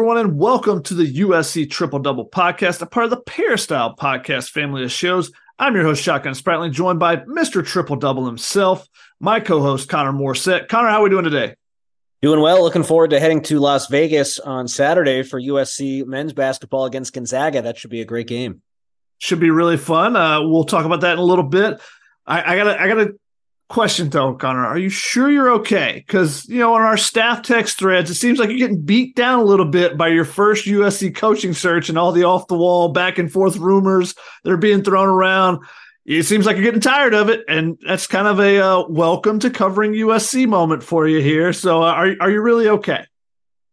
Everyone, and welcome to the USC Triple Double Podcast, a part of the Peristyle Podcast family of shows. I'm your host, Shotgun Spratling, joined by Mr. Triple Double himself, my co-host Connor Morrissette. Connor, how are we doing today? Doing well. Looking forward to heading to Las Vegas on Saturday for USC men's basketball against Gonzaga. That should be a great game. Should be really fun. Uh, we'll talk about that in a little bit. I, I gotta, I gotta question though, Connor. Are you sure you're okay? Because you know, on our staff text threads, it seems like you're getting beat down a little bit by your first USC coaching search and all the off the wall back and forth rumors that are being thrown around. It seems like you're getting tired of it, and that's kind of a uh, welcome to covering USC moment for you here. So, uh, are are you really okay?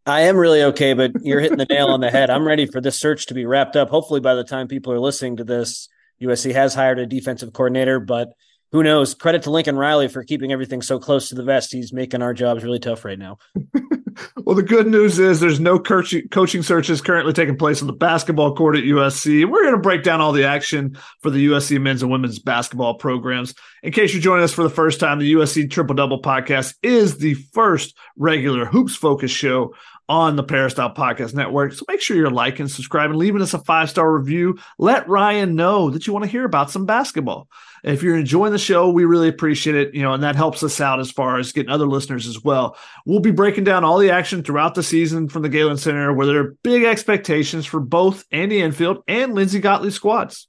I am really okay, but you're hitting the nail on the head. I'm ready for this search to be wrapped up. Hopefully, by the time people are listening to this, USC has hired a defensive coordinator, but who knows? Credit to Lincoln Riley for keeping everything so close to the vest. He's making our jobs really tough right now. well, the good news is there's no coaching searches currently taking place on the basketball court at USC. We're going to break down all the action for the USC men's and women's basketball programs. In case you're joining us for the first time, the USC Triple Double podcast is the first regular hoops focused show on the Peristyle Podcast Network. So make sure you're liking, subscribing, leaving us a five star review. Let Ryan know that you want to hear about some basketball. If you're enjoying the show, we really appreciate it, you know, and that helps us out as far as getting other listeners as well. We'll be breaking down all the action throughout the season from the Galen Center, where there are big expectations for both Andy Enfield and Lindsay Gottlieb squads.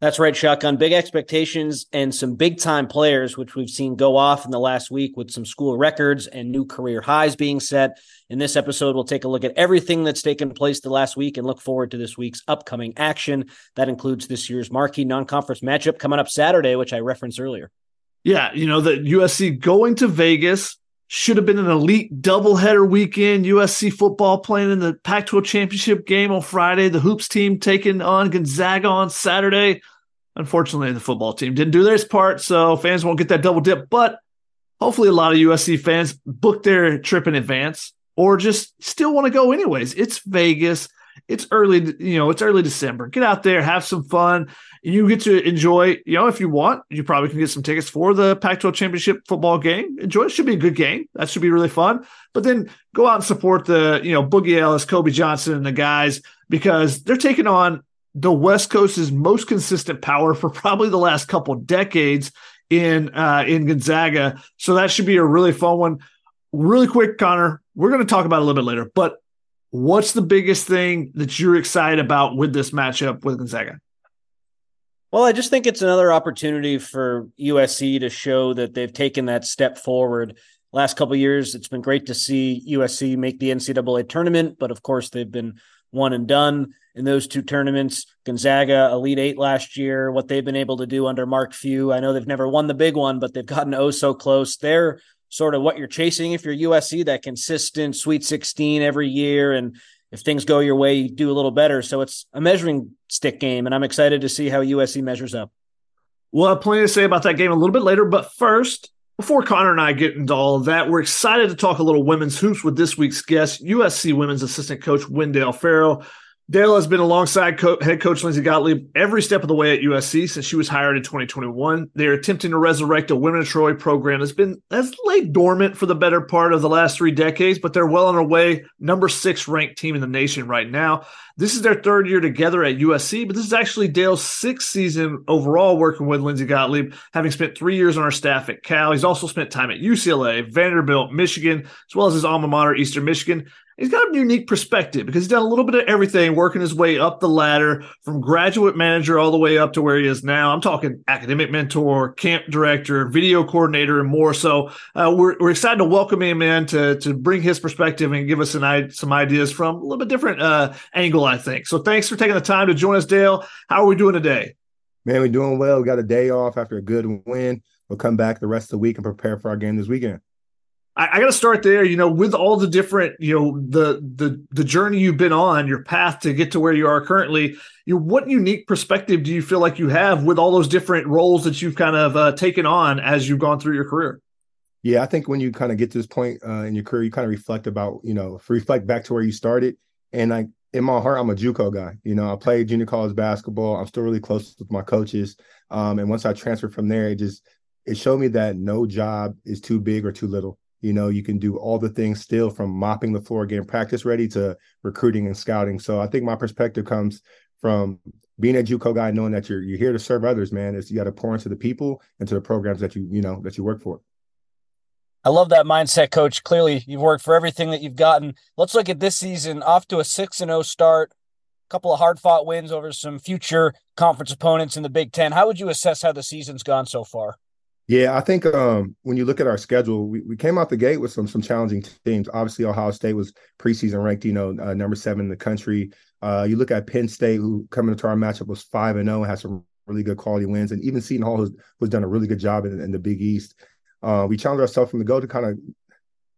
That's right, Shotgun. Big expectations and some big time players, which we've seen go off in the last week with some school records and new career highs being set. In this episode, we'll take a look at everything that's taken place the last week and look forward to this week's upcoming action. That includes this year's marquee non conference matchup coming up Saturday, which I referenced earlier. Yeah, you know, the USC going to Vegas should have been an elite doubleheader weekend. USC football playing in the Pac 12 championship game on Friday. The Hoops team taking on Gonzaga on Saturday. Unfortunately, the football team didn't do their part, so fans won't get that double dip. But hopefully, a lot of USC fans book their trip in advance or just still want to go anyways. It's Vegas. It's early, you know, it's early December. Get out there, have some fun you get to enjoy, you know, if you want, you probably can get some tickets for the Pac 12 championship football game. Enjoy it. Should be a good game. That should be really fun. But then go out and support the, you know, Boogie Ellis, Kobe Johnson, and the guys because they're taking on the West Coast's most consistent power for probably the last couple decades in uh, in Gonzaga. So that should be a really fun one. Really quick, Connor, we're going to talk about a little bit later, but what's the biggest thing that you're excited about with this matchup with Gonzaga? Well, I just think it's another opportunity for USC to show that they've taken that step forward. Last couple years, it's been great to see USC make the NCAA tournament, but of course, they've been one and done in those two tournaments. Gonzaga, Elite Eight last year, what they've been able to do under Mark Few. I know they've never won the big one, but they've gotten oh so close. They're sort of what you're chasing if you're USC, that consistent Sweet 16 every year and if things go your way, you do a little better. So it's a measuring stick game, and I'm excited to see how USC measures up. We'll have plenty to say about that game a little bit later, but first, before Connor and I get into all of that, we're excited to talk a little women's hoops with this week's guest, USC women's assistant coach Wendale Farrow. Dale has been alongside co- head coach Lindsay Gottlieb every step of the way at USC since she was hired in 2021. They are attempting to resurrect a Women of Troy program that's been that's laid dormant for the better part of the last three decades, but they're well on their way. Number six ranked team in the nation right now. This is their third year together at USC, but this is actually Dale's sixth season overall working with Lindsay Gottlieb, having spent three years on our staff at Cal. He's also spent time at UCLA, Vanderbilt, Michigan, as well as his alma mater, Eastern Michigan he's got a unique perspective because he's done a little bit of everything, working his way up the ladder from graduate manager all the way up to where he is now. I'm talking academic mentor, camp director, video coordinator, and more. So uh, we're, we're excited to welcome him in to, to bring his perspective and give us an, some ideas from a little bit different uh, angle, I think. So thanks for taking the time to join us, Dale. How are we doing today? Man, we're doing well. We got a day off after a good win. We'll come back the rest of the week and prepare for our game this weekend. I, I got to start there. You know, with all the different, you know, the the the journey you've been on, your path to get to where you are currently. You, what unique perspective do you feel like you have with all those different roles that you've kind of uh, taken on as you've gone through your career? Yeah, I think when you kind of get to this point uh, in your career, you kind of reflect about, you know, reflect back to where you started. And like in my heart, I'm a JUCO guy. You know, I played junior college basketball. I'm still really close with my coaches. Um, and once I transferred from there, it just it showed me that no job is too big or too little you know, you can do all the things still from mopping the floor, getting practice ready to recruiting and scouting. So I think my perspective comes from being a JUCO guy, knowing that you're you're here to serve others, man. Is you got to pour into the people and to the programs that you you know that you work for. I love that mindset, coach. Clearly, you've worked for everything that you've gotten. Let's look at this season off to a 6 and 0 start, a couple of hard fought wins over some future conference opponents in the Big Ten. How would you assess how the season's gone so far? Yeah, I think um, when you look at our schedule, we, we came out the gate with some some challenging teams. Obviously, Ohio State was preseason ranked, you know, uh, number seven in the country. Uh, you look at Penn State, who coming into our matchup was five and zero, oh, has some really good quality wins, and even Seton Hall has, was done a really good job in, in the Big East. Uh, we challenged ourselves from the go to kind of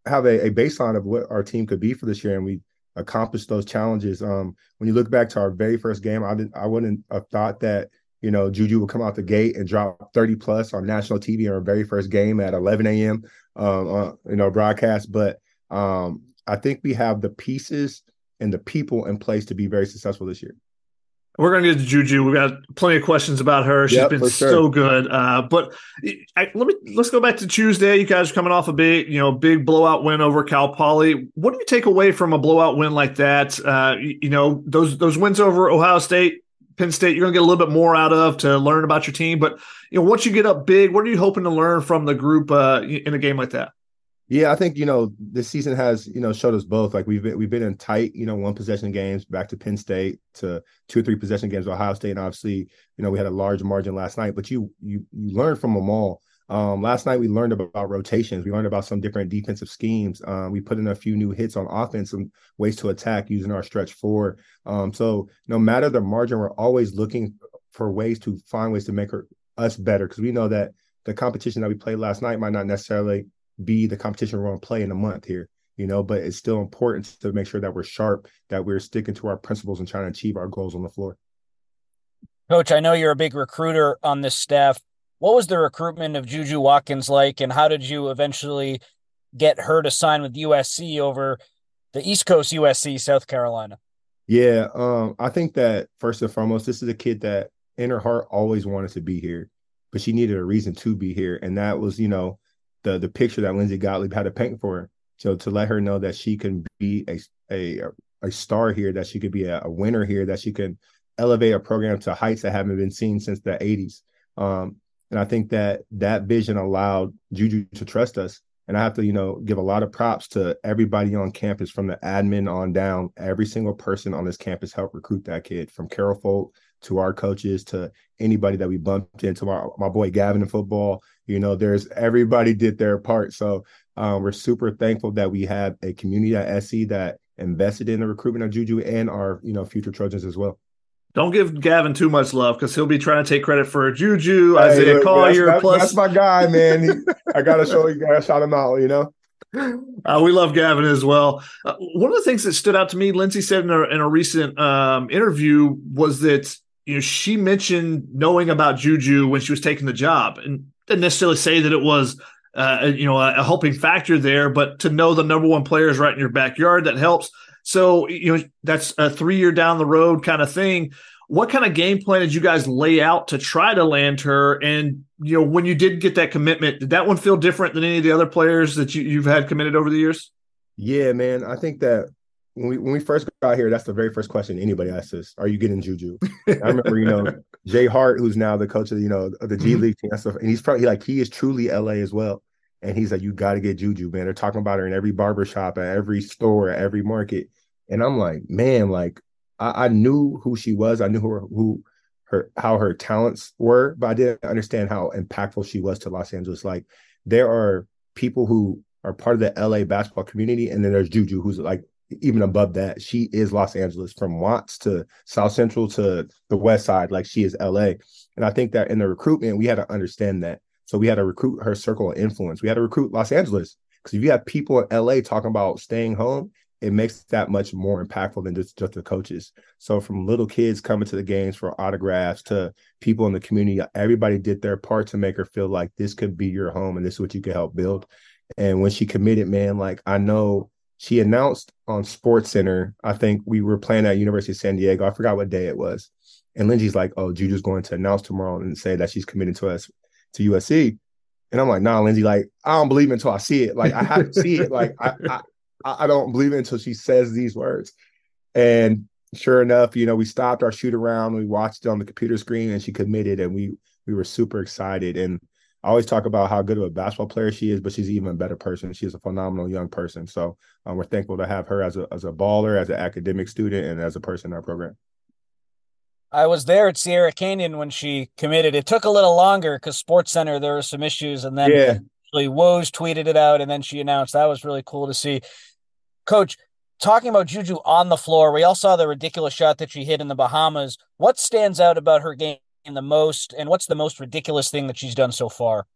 have a, a, baseline of what our team could be for this year, and we accomplished those challenges. Um, when you look back to our very first game, I didn't, I wouldn't have thought that you know Juju would come out the gate and drop 30 plus on national TV in our very first game at 11 a.m. Um, uh, you know broadcast, but um, I think we have the pieces and the people in place to be very successful this year. We're going to get to Juju. We've got plenty of questions about her. She's yep, been sure. so good. Uh, but I, let me let's go back to Tuesday. You guys are coming off a big, you know, big blowout win over Cal Poly. What do you take away from a blowout win like that? Uh, you, you know, those those wins over Ohio State, Penn State, you're going to get a little bit more out of to learn about your team. But you know, once you get up big, what are you hoping to learn from the group uh, in a game like that? Yeah, I think you know this season has you know showed us both. Like we've been we've been in tight you know one possession games back to Penn State to two or three possession games Ohio State, and obviously you know we had a large margin last night. But you you you learn from them all. Um, last night we learned about rotations. We learned about some different defensive schemes. Um, we put in a few new hits on offense and ways to attack using our stretch four. Um, so no matter the margin, we're always looking for ways to find ways to make her, us better because we know that the competition that we played last night might not necessarily be the competition we're going to play in a month here, you know, but it's still important to make sure that we're sharp, that we're sticking to our principles and trying to achieve our goals on the floor. Coach, I know you're a big recruiter on this staff. What was the recruitment of Juju Watkins like, and how did you eventually get her to sign with USC over the East Coast USC, South Carolina? Yeah, um, I think that first and foremost, this is a kid that in her heart always wanted to be here, but she needed a reason to be here, and that was, you know, the the picture that Lindsay Gottlieb had to paint for her. So to let her know that she can be a a a star here, that she could be a, a winner here, that she can elevate a program to heights that haven't been seen since the 80s. Um, and I think that that vision allowed Juju to trust us. And I have to, you know, give a lot of props to everybody on campus from the admin on down. Every single person on this campus helped recruit that kid from Carol Folt to our coaches to anybody that we bumped into. My, my boy Gavin in football, you know, there's everybody did their part. So um, we're super thankful that we have a community at SC that invested in the recruitment of Juju and our, you know, future Trojans as well. Don't give Gavin too much love because he'll be trying to take credit for Juju, hey, Isaiah look, Collier. That's, plus, that's my guy, man. He, I gotta show you, gotta shout him out. You know. Uh, we love Gavin as well. Uh, one of the things that stood out to me, Lindsay said in a, in a recent um, interview, was that you know she mentioned knowing about Juju when she was taking the job, and didn't necessarily say that it was uh, you know a, a helping factor there, but to know the number one player is right in your backyard that helps. So you know that's a three year down the road kind of thing. What kind of game plan did you guys lay out to try to land her? And you know when you did get that commitment, did that one feel different than any of the other players that you, you've had committed over the years? Yeah, man. I think that when we when we first got here, that's the very first question anybody asks us: Are you getting Juju? I remember, you know, Jay Hart, who's now the coach of you know of the G mm-hmm. League team, stuff, and he's probably like he is truly LA as well. And he's like, you got to get Juju, man. They're talking about her in every barbershop, at every store, at every market. And I'm like, man, like I, I knew who she was. I knew her, who her how her talents were, but I didn't understand how impactful she was to Los Angeles. Like there are people who are part of the LA basketball community, and then there's Juju, who's like even above that, she is Los Angeles from Watts to South Central to the West Side, like she is LA. And I think that in the recruitment, we had to understand that. So we had to recruit her circle of influence. We had to recruit Los Angeles because if you have people in LA talking about staying home, it makes that much more impactful than just, just the coaches. So from little kids coming to the games for autographs to people in the community, everybody did their part to make her feel like this could be your home and this is what you could help build. And when she committed, man, like I know she announced on Sports Center, I think we were playing at University of San Diego. I forgot what day it was. And Lindsay's like, oh, Juju's going to announce tomorrow and say that she's committed to us to USC. And I'm like, nah, Lindsay, like, I don't believe it until I see it. Like, I have to see it. Like, I, I, I don't believe it until she says these words. And sure enough, you know, we stopped our shoot around. We watched it on the computer screen, and she committed, and we we were super excited. And I always talk about how good of a basketball player she is, but she's even a better person. She's a phenomenal young person. So um, we're thankful to have her as a as a baller, as an academic student, and as a person in our program. I was there at Sierra Canyon when she committed. It took a little longer because Sports Center there were some issues, and then yeah. actually Woj tweeted it out, and then she announced. That was really cool to see. Coach, talking about Juju on the floor, we all saw the ridiculous shot that she hit in the Bahamas. What stands out about her game the most, and what's the most ridiculous thing that she's done so far?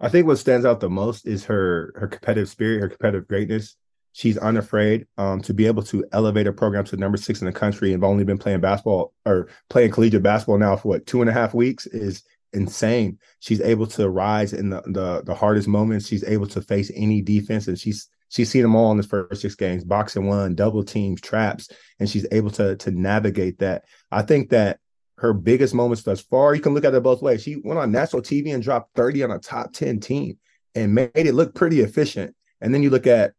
I think what stands out the most is her her competitive spirit, her competitive greatness she's unafraid um, to be able to elevate a program to number six in the country and only been playing basketball or playing collegiate basketball now for what two and a half weeks is insane. She's able to rise in the, the the hardest moments. She's able to face any defense, and she's she's seen them all in the first six games: boxing one, double teams, traps, and she's able to to navigate that. I think that her biggest moments thus far, you can look at it both ways. She went on national TV and dropped 30 on a top 10 team and made it look pretty efficient. And then you look at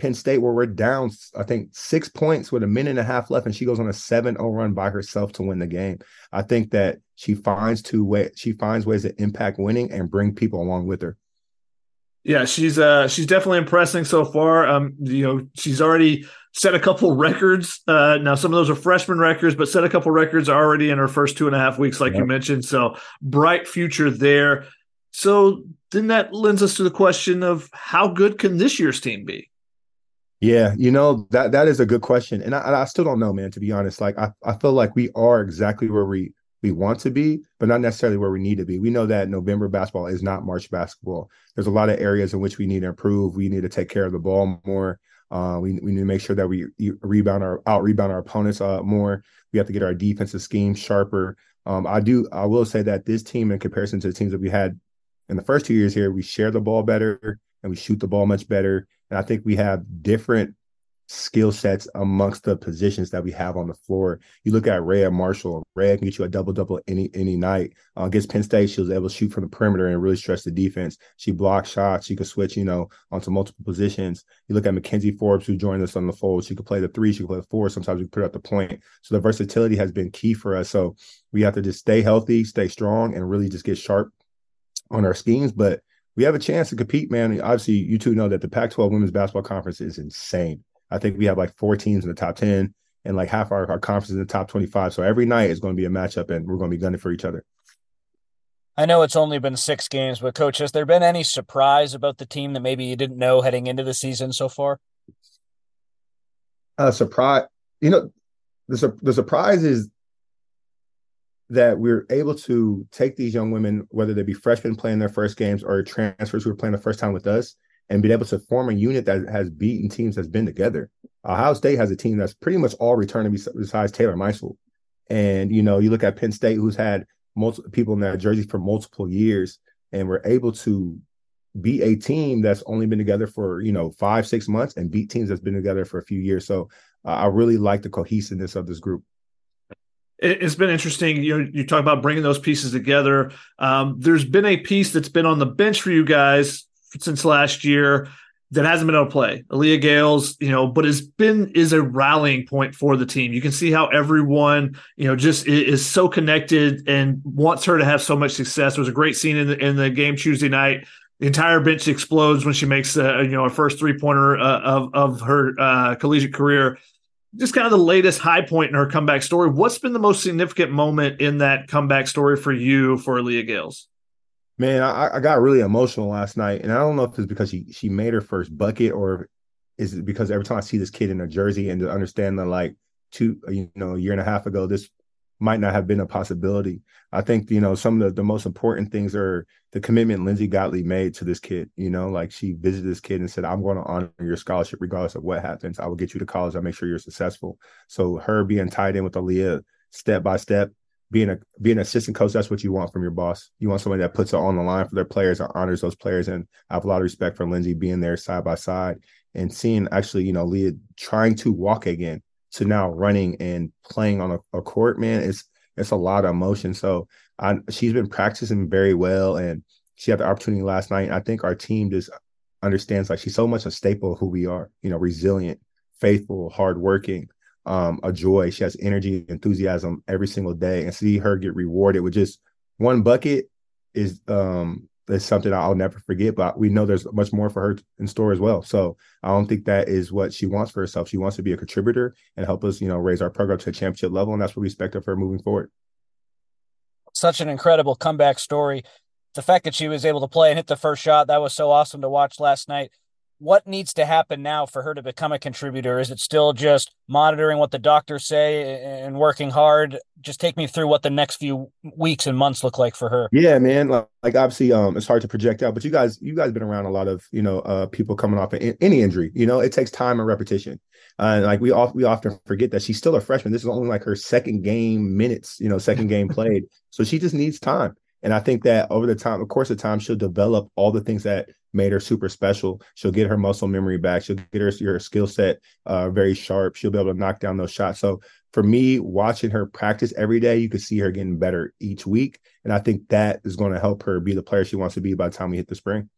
Penn State where we're down, I think, six points with a minute and a half left, and she goes on a 7-0 run by herself to win the game. I think that she finds two way she finds ways to impact winning and bring people along with her. Yeah, she's uh she's definitely impressing so far. Um, you know, she's already set a couple records. Uh now some of those are freshman records, but set a couple records already in her first two and a half weeks, like yep. you mentioned. So bright future there. So then that lends us to the question of how good can this year's team be? Yeah, you know that that is a good question, and I, I still don't know, man. To be honest, like I, I feel like we are exactly where we we want to be, but not necessarily where we need to be. We know that November basketball is not March basketball. There's a lot of areas in which we need to improve. We need to take care of the ball more. Uh, we we need to make sure that we rebound our out rebound our opponents uh, more. We have to get our defensive scheme sharper. Um, I do. I will say that this team, in comparison to the teams that we had in the first two years here, we share the ball better and we shoot the ball much better. And I think we have different skill sets amongst the positions that we have on the floor. You look at Rayah Marshall. Rayah can get you a double double any any night. Uh, against Penn State, she was able to shoot from the perimeter and really stretch the defense. She blocked shots. She could switch, you know, onto multiple positions. You look at Mackenzie Forbes, who joined us on the fold. She could play the three. She could play the four. Sometimes we put up the point. So the versatility has been key for us. So we have to just stay healthy, stay strong, and really just get sharp on our schemes. But we have a chance to compete, man. Obviously, you two know that the Pac-12 Women's Basketball Conference is insane. I think we have like four teams in the top 10 and like half our, our conference in the top 25. So every night is going to be a matchup and we're going to be gunning for each other. I know it's only been six games, but coach, has there been any surprise about the team that maybe you didn't know heading into the season so far? Uh, surprise, you know, the, the surprise is that we're able to take these young women, whether they be freshmen playing their first games or transfers who are playing the first time with us, and be able to form a unit that has beaten teams that's been together. Ohio State has a team that's pretty much all returning besides Taylor Mikesell. And you know, you look at Penn State, who's had multiple people in their jerseys for multiple years, and we're able to beat a team that's only been together for you know five, six months, and beat teams that's been together for a few years. So uh, I really like the cohesiveness of this group it's been interesting. You know, you talk about bringing those pieces together. Um, there's been a piece that's been on the bench for you guys since last year that hasn't been able to play. Aaliyah Gales, you know, but has been is a rallying point for the team. You can see how everyone, you know, just is, so connected and wants her to have so much success. There was a great scene in the in the game Tuesday night. The entire bench explodes when she makes, uh, you know, her first three pointer uh, of of her uh, collegiate career just kind of the latest high point in her comeback story. What's been the most significant moment in that comeback story for you for Leah Gales? Man, I, I, got really emotional last night, and I don't know if it's because she she made her first bucket or is it because every time I see this kid in a jersey and to understand that like two you know a year and a half ago this might not have been a possibility. I think, you know, some of the, the most important things are the commitment Lindsay Gottlieb made to this kid. You know, like she visited this kid and said, I'm going to honor your scholarship regardless of what happens. I will get you to college. I'll make sure you're successful. So her being tied in with Aaliyah step by step, being a being an assistant coach, that's what you want from your boss. You want somebody that puts it on the line for their players and honors those players. And I have a lot of respect for Lindsay being there side by side and seeing actually, you know, Leah trying to walk again to now running and playing on a, a court, man, it's it's a lot of emotion. So I, she's been practicing very well, and she had the opportunity last night. I think our team just understands like she's so much a staple of who we are. You know, resilient, faithful, hardworking, um, a joy. She has energy, enthusiasm every single day, and see her get rewarded with just one bucket is um is something I'll never forget. But we know there's much more for her in store as well. So I don't think that is what she wants for herself. She wants to be a contributor and help us, you know, raise our program to a championship level, and that's what we expect of her moving forward. Such an incredible comeback story. The fact that she was able to play and hit the first shot that was so awesome to watch last night what needs to happen now for her to become a contributor? Is it still just monitoring what the doctors say and working hard? Just take me through what the next few weeks and months look like for her. Yeah, man. Like, like obviously, um, it's hard to project out, but you guys, you guys been around a lot of you know uh people coming off of any injury. You know, it takes time and repetition. Uh, and like we all we often forget that she's still a freshman. This is only like her second game minutes. You know, second game played, so she just needs time. And I think that over the time, of course, the time she'll develop all the things that made her super special. She'll get her muscle memory back. She'll get her your skill set uh, very sharp. She'll be able to knock down those shots. So for me, watching her practice every day, you could see her getting better each week, and I think that is going to help her be the player she wants to be by the time we hit the spring.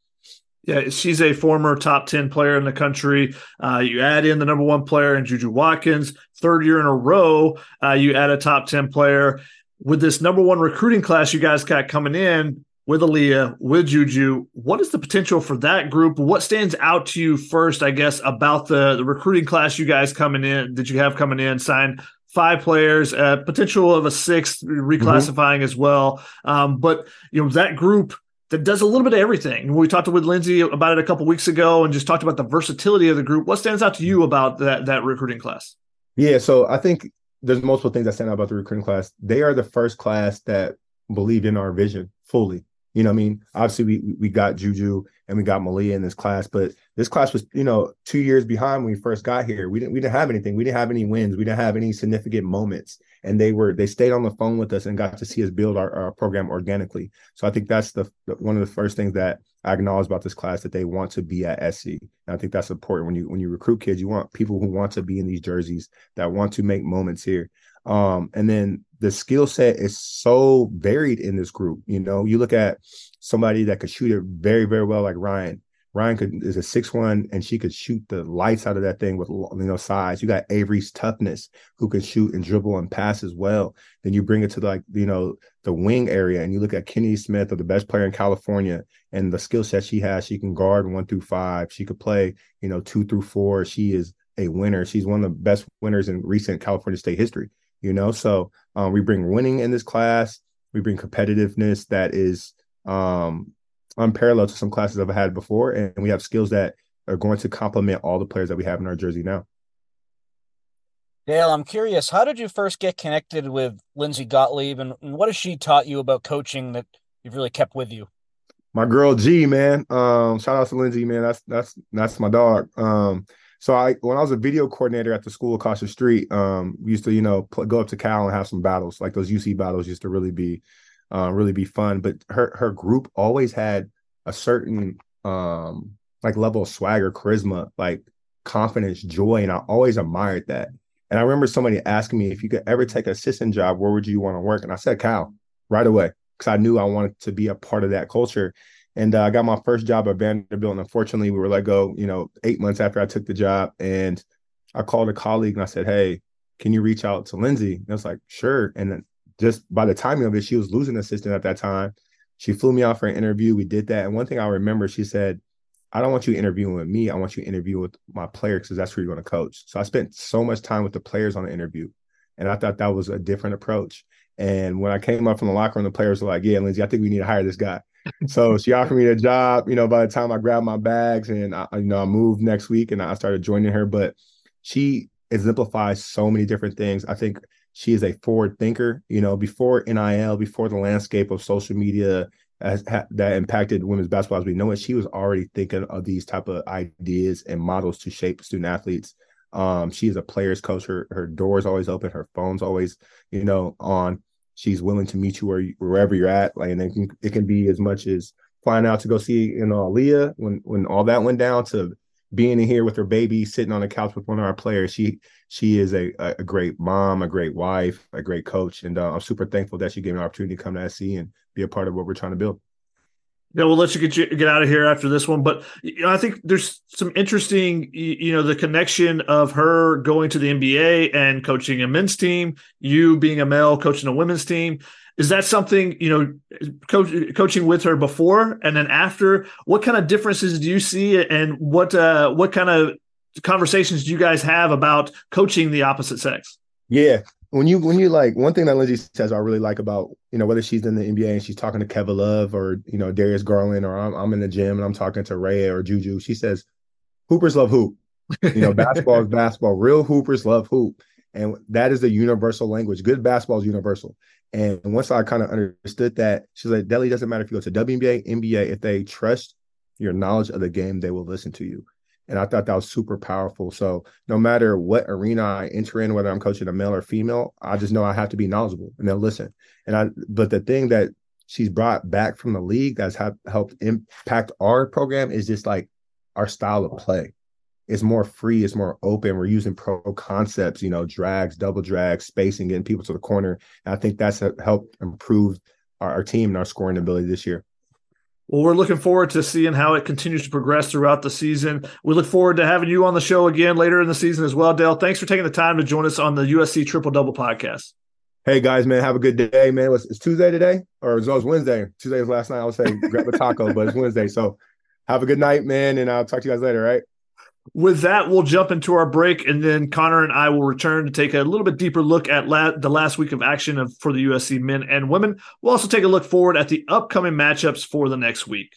Yeah, she's a former top 10 player in the country. Uh, you add in the number one player in Juju Watkins, third year in a row, uh, you add a top 10 player. With this number one recruiting class you guys got coming in, with Aaliyah, with Juju. What is the potential for that group? What stands out to you first, I guess, about the, the recruiting class you guys coming in that you have coming in? Signed five players, uh, potential of a sixth, reclassifying mm-hmm. as well. Um, but you know that group that does a little bit of everything. We talked with Lindsay about it a couple weeks ago and just talked about the versatility of the group. What stands out to you about that that recruiting class? Yeah, so I think there's multiple things stand out about the recruiting class. They are the first class that believed in our vision fully. You know, I mean, obviously we we got Juju and we got Malia in this class, but this class was, you know, two years behind when we first got here. We didn't we didn't have anything. We didn't have any wins. We didn't have any significant moments. And they were they stayed on the phone with us and got to see us build our, our program organically. So I think that's the one of the first things that I acknowledge about this class that they want to be at SC. And I think that's important when you when you recruit kids. You want people who want to be in these jerseys that want to make moments here. Um, and then the skill set is so varied in this group. You know, you look at somebody that could shoot it very, very well, like Ryan. Ryan could is a six one, and she could shoot the lights out of that thing with you know size. You got Avery's toughness, who can shoot and dribble and pass as well. Then you bring it to like you know the wing area, and you look at Kenny Smith, or the best player in California, and the skill set she has. She can guard one through five. She could play you know two through four. She is a winner. She's one of the best winners in recent California State history you know so um, we bring winning in this class we bring competitiveness that is um, unparalleled to some classes i've had before and we have skills that are going to complement all the players that we have in our jersey now dale i'm curious how did you first get connected with lindsay gottlieb and, and what has she taught you about coaching that you've really kept with you my girl G, man. Um, shout out to Lindsay, man. That's that's that's my dog. Um, so I, when I was a video coordinator at the school across the street, um, we used to, you know, pl- go up to Cal and have some battles. Like those UC battles used to really be, uh, really be fun. But her her group always had a certain um like level of swagger, charisma, like confidence, joy, and I always admired that. And I remember somebody asking me if you could ever take an assistant job, where would you want to work? And I said Cal right away because I knew I wanted to be a part of that culture. And uh, I got my first job at Vanderbilt. And unfortunately, we were let go, you know, eight months after I took the job. And I called a colleague and I said, Hey, can you reach out to Lindsay? And I was like, Sure. And then just by the timing of it, she was losing assistant at that time. She flew me out for an interview. We did that. And one thing I remember, she said, I don't want you interviewing with me. I want you to interview with my players because that's where you're going to coach. So I spent so much time with the players on the interview. And I thought that was a different approach. And when I came up from the locker room, the players were like, Yeah, Lindsay, I think we need to hire this guy so she offered me the job. You know, by the time I grabbed my bags and I, you know I moved next week and I started joining her, but she exemplifies so many different things. I think she is a forward thinker. You know, before NIL, before the landscape of social media has, ha, that impacted women's basketball as we know it, she was already thinking of these type of ideas and models to shape student athletes. Um, she is a player's coach. Her her door's always open. Her phone's always, you know, on she's willing to meet you where you, wherever you're at. Like, and it can it can be as much as flying out to go see you know Aaliyah when when all that went down to being in here with her baby, sitting on the couch with one of our players. She she is a a great mom, a great wife, a great coach, and uh, I'm super thankful that she gave me an opportunity to come to SC and be a part of what we're trying to build. Yeah, we'll let you get you, get out of here after this one, but you know, I think there's some interesting, you know, the connection of her going to the NBA and coaching a men's team, you being a male coaching a women's team. Is that something you know, coach, coaching with her before and then after? What kind of differences do you see, and what uh, what kind of conversations do you guys have about coaching the opposite sex? Yeah, when you when you like one thing that Lindsay says I really like about you know whether she's in the NBA and she's talking to Kevin Love or you know Darius Garland or I'm, I'm in the gym and I'm talking to Ray or Juju, she says hoopers love hoop. You know, basketball is basketball. Real hoopers love hoop, and that is the universal language. Good basketball is universal. And once I kind of understood that, she's like, Deli doesn't matter if you go to WNBA, NBA, if they trust your knowledge of the game, they will listen to you. And I thought that was super powerful. So no matter what arena I enter in, whether I'm coaching a male or female, I just know I have to be knowledgeable and they'll listen. And I, but the thing that she's brought back from the league that's have, helped impact our program is just like our style of play. It's more free, it's more open. We're using pro concepts, you know, drags, double drags, spacing, getting people to the corner. And I think that's helped improve our, our team and our scoring ability this year. Well, we're looking forward to seeing how it continues to progress throughout the season. We look forward to having you on the show again later in the season as well, Dale. Thanks for taking the time to join us on the USC Triple Double podcast. Hey guys, man, have a good day, man. It's, it's Tuesday today, or it was oh, Wednesday. Tuesday was last night. I was saying grab a taco, but it's Wednesday. So have a good night, man, and I'll talk to you guys later. Right. With that, we'll jump into our break, and then Connor and I will return to take a little bit deeper look at la- the last week of action of, for the USC men and women. We'll also take a look forward at the upcoming matchups for the next week.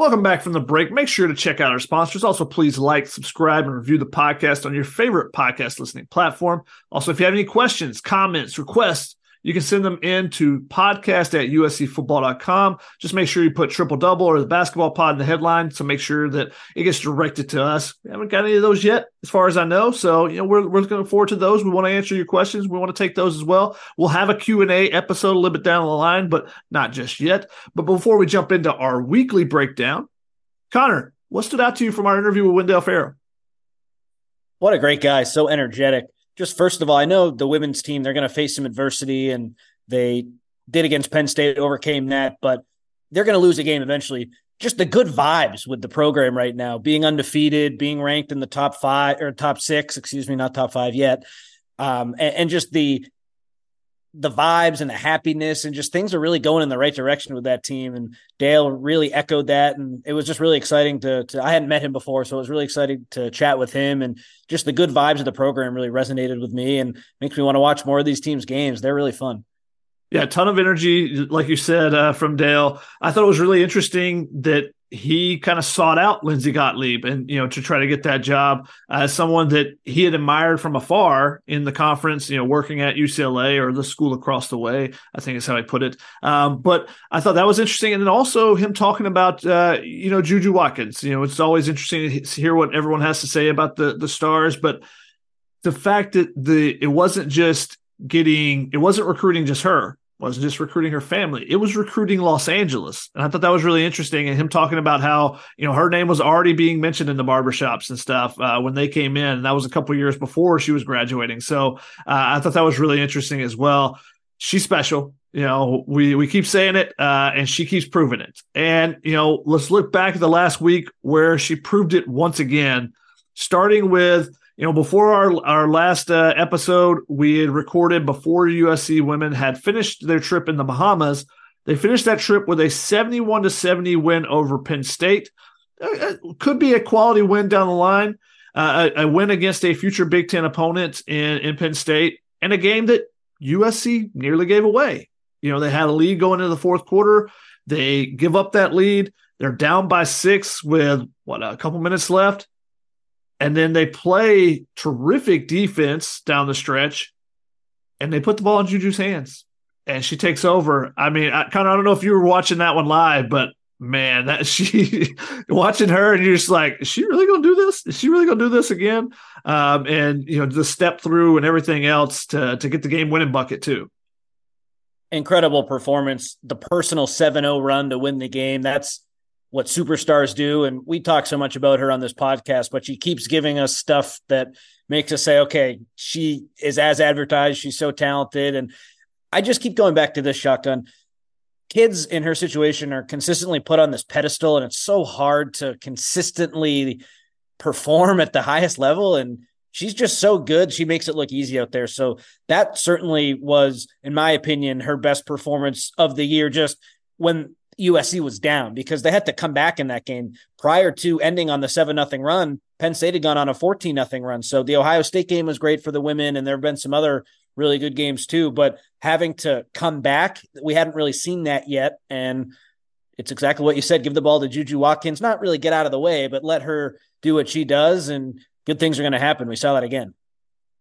Welcome back from the break. Make sure to check out our sponsors. Also, please like, subscribe, and review the podcast on your favorite podcast listening platform. Also, if you have any questions, comments, requests, you can send them in to podcast at uscfootball.com. Just make sure you put triple double or the basketball pod in the headline. So make sure that it gets directed to us. We haven't got any of those yet, as far as I know. So, you know, we're, we're looking forward to those. We want to answer your questions. We want to take those as well. We'll have a Q&A episode a little bit down the line, but not just yet. But before we jump into our weekly breakdown, Connor, what stood out to you from our interview with Wendale Farrow? What a great guy. So energetic just first of all, I know the women's team, they're going to face some adversity and they did against Penn State, overcame that, but they're going to lose a game eventually. Just the good vibes with the program right now, being undefeated, being ranked in the top five or top six, excuse me, not top five yet. Um, and, and just the the vibes and the happiness and just things are really going in the right direction with that team. And Dale really echoed that. And it was just really exciting to, to, I hadn't met him before. So it was really exciting to chat with him and just the good vibes of the program really resonated with me and makes me want to watch more of these teams games. They're really fun. Yeah, a ton of energy, like you said, uh, from Dale. I thought it was really interesting that he kind of sought out Lindsay Gottlieb and you know to try to get that job as someone that he had admired from afar in the conference, you know, working at UCLA or the school across the way. I think is how I put it. Um, but I thought that was interesting, and then also him talking about uh, you know Juju Watkins. You know, it's always interesting to hear what everyone has to say about the the stars, but the fact that the it wasn't just getting it wasn't recruiting just her wasn't just recruiting her family it was recruiting los angeles. And i thought that was really interesting and him talking about how you know her name was already being mentioned in the barbershops and stuff uh, when they came in and that was a couple years before she was graduating. So uh, i thought that was really interesting as well. She's special you know we we keep saying it uh, and she keeps proving it. And you know let's look back at the last week where she proved it once again starting with you know, before our our last uh, episode, we had recorded before USC women had finished their trip in the Bahamas. They finished that trip with a 71 to 70 win over Penn State. Uh, uh, could be a quality win down the line. Uh, a, a, win against a future Big Ten opponent in, in Penn State, and a game that USC nearly gave away. You know, they had a lead going into the fourth quarter. They give up that lead. They're down by six with what a couple minutes left and then they play terrific defense down the stretch. and they put the ball in Juju's hands, and she takes over. I mean, I kind of I don't know if you were watching that one live, but man, that she watching her and you're just like, is she really gonna do this? Is she really gonna do this again? Um, and you know, the step through and everything else to to get the game winning bucket too. Incredible performance. The personal 7-0 run to win the game. That's what superstars do. And we talk so much about her on this podcast, but she keeps giving us stuff that makes us say, okay, she is as advertised. She's so talented. And I just keep going back to this shotgun kids in her situation are consistently put on this pedestal and it's so hard to consistently perform at the highest level and she's just so good she makes it look easy out there so that certainly was in my opinion her best performance of the year just when USC was down because they had to come back in that game prior to ending on the 7 nothing run Penn State had gone on a 14 nothing run so the Ohio State game was great for the women and there have been some other really good games too. But having to come back, we hadn't really seen that yet. And it's exactly what you said. Give the ball to Juju Watkins, not really get out of the way, but let her do what she does, and good things are going to happen. We saw that again.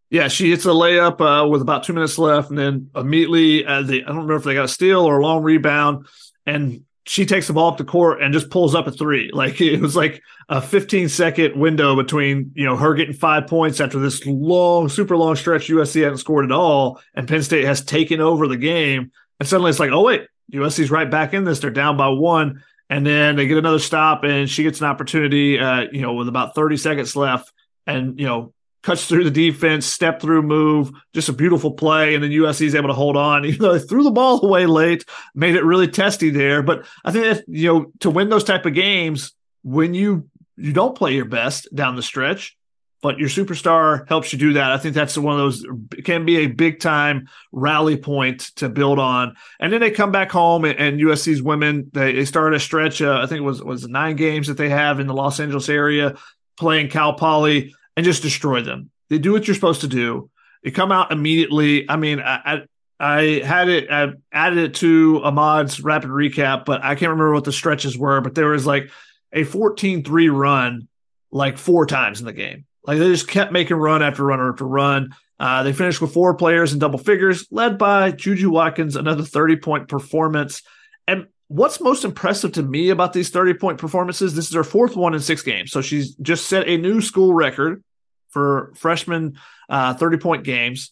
Yeah, she hits a layup uh, with about two minutes left, and then immediately, uh, the, I don't remember if they got a steal or a long rebound, and she takes the ball up the court and just pulls up a three. Like it was like a 15 second window between, you know, her getting five points after this long, super long stretch USC hadn't scored at all. And Penn State has taken over the game. And suddenly it's like, oh, wait, USC's right back in this. They're down by one. And then they get another stop and she gets an opportunity, uh, you know, with about 30 seconds left. And, you know, cuts through the defense, step through move, just a beautiful play. And then USC is able to hold on, even though they threw the ball away late, made it really testy there. But I think that, you know, to win those type of games, when you you don't play your best down the stretch, but your superstar helps you do that. I think that's one of those can be a big time rally point to build on. And then they come back home and, and USC's women they, they started a stretch. Uh, I think it was was nine games that they have in the Los Angeles area playing Cal Poly and just destroy them. They do what you're supposed to do. They come out immediately. I mean, I, I I had it, I added it to Ahmad's rapid recap, but I can't remember what the stretches were. But there was like a 14 3 run like four times in the game. Like they just kept making run after run after run. Uh, they finished with four players in double figures, led by Juju Watkins, another 30 point performance. And what's most impressive to me about these 30 point performances, this is her fourth one in six games. So she's just set a new school record for freshman uh, 30 point games.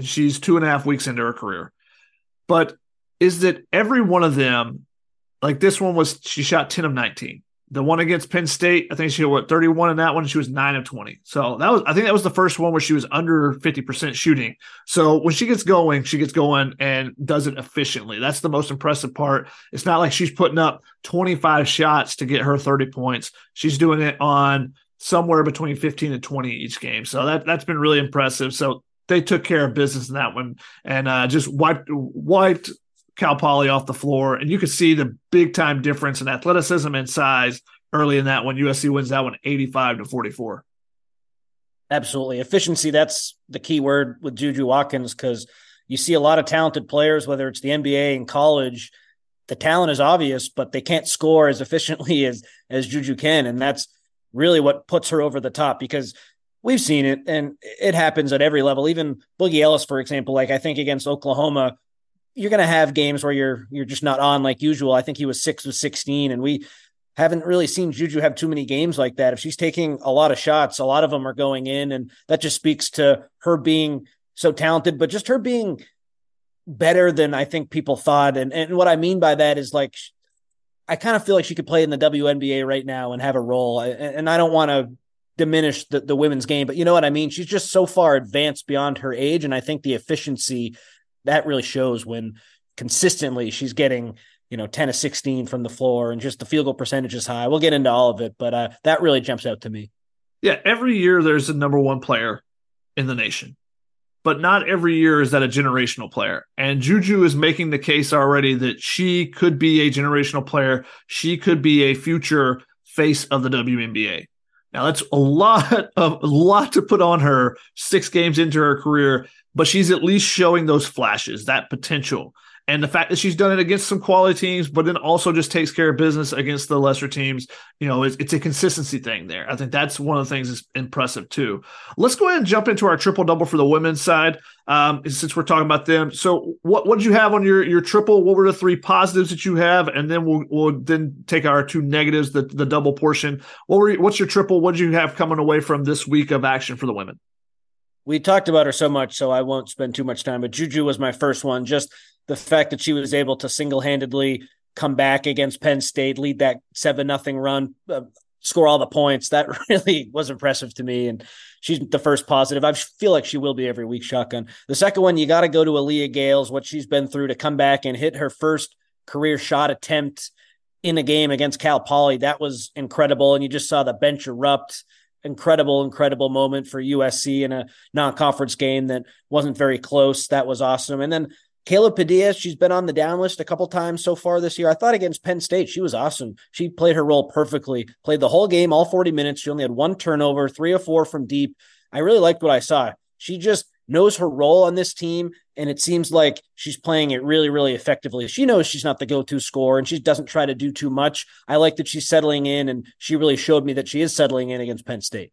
She's two and a half weeks into her career. But is that every one of them, like this one was, she shot 10 of 19. The one against Penn State, I think she what 31 in that one. She was nine of 20. So that was, I think that was the first one where she was under 50% shooting. So when she gets going, she gets going and does it efficiently. That's the most impressive part. It's not like she's putting up 25 shots to get her 30 points. She's doing it on somewhere between 15 and 20 each game. So that that's been really impressive. So they took care of business in that one and uh, just wiped wiped Cal Poly off the floor. And you could see the big time difference in athleticism and size early in that one. USC wins that one 85 to 44. Absolutely. Efficiency, that's the key word with Juju Watkins because you see a lot of talented players, whether it's the NBA and college. The talent is obvious, but they can't score as efficiently as as Juju can. And that's really what puts her over the top because we've seen it and it happens at every level. Even Boogie Ellis, for example, like I think against Oklahoma, you're going to have games where you're you're just not on like usual. I think he was six of sixteen, and we haven't really seen Juju have too many games like that. If she's taking a lot of shots, a lot of them are going in, and that just speaks to her being so talented, but just her being better than I think people thought. And and what I mean by that is like I kind of feel like she could play in the WNBA right now and have a role. And I don't want to diminish the, the women's game, but you know what I mean? She's just so far advanced beyond her age. And I think the efficiency that really shows when consistently she's getting, you know, 10 to 16 from the floor and just the field goal percentage is high. We'll get into all of it, but uh, that really jumps out to me. Yeah. Every year there's a number one player in the nation but not every year is that a generational player. And Juju is making the case already that she could be a generational player. She could be a future face of the WNBA. Now that's a lot of a lot to put on her six games into her career, but she's at least showing those flashes, that potential. And the fact that she's done it against some quality teams, but then also just takes care of business against the lesser teams, you know, it's, it's a consistency thing there. I think that's one of the things that's impressive too. Let's go ahead and jump into our triple double for the women's side, um, since we're talking about them. So, what what did you have on your your triple? What were the three positives that you have, and then we'll we'll then take our two negatives, the the double portion. What were what's your triple? What did you have coming away from this week of action for the women? We talked about her so much, so I won't spend too much time. But Juju was my first one. Just the fact that she was able to single handedly come back against Penn State, lead that seven nothing run, uh, score all the points. That really was impressive to me. And she's the first positive. I feel like she will be every week. Shotgun. The second one, you got to go to Aaliyah Gales, what she's been through to come back and hit her first career shot attempt in a game against Cal Poly. That was incredible. And you just saw the bench erupt incredible, incredible moment for USC in a non-conference game that wasn't very close. That was awesome. And then Kayla Padilla, she's been on the down list a couple times so far this year. I thought against Penn State, she was awesome. She played her role perfectly, played the whole game, all 40 minutes. She only had one turnover, three or four from deep. I really liked what I saw. She just knows her role on this team, and it seems like she's playing it really, really effectively. She knows she's not the go-to scorer, and she doesn't try to do too much. I like that she's settling in, and she really showed me that she is settling in against Penn State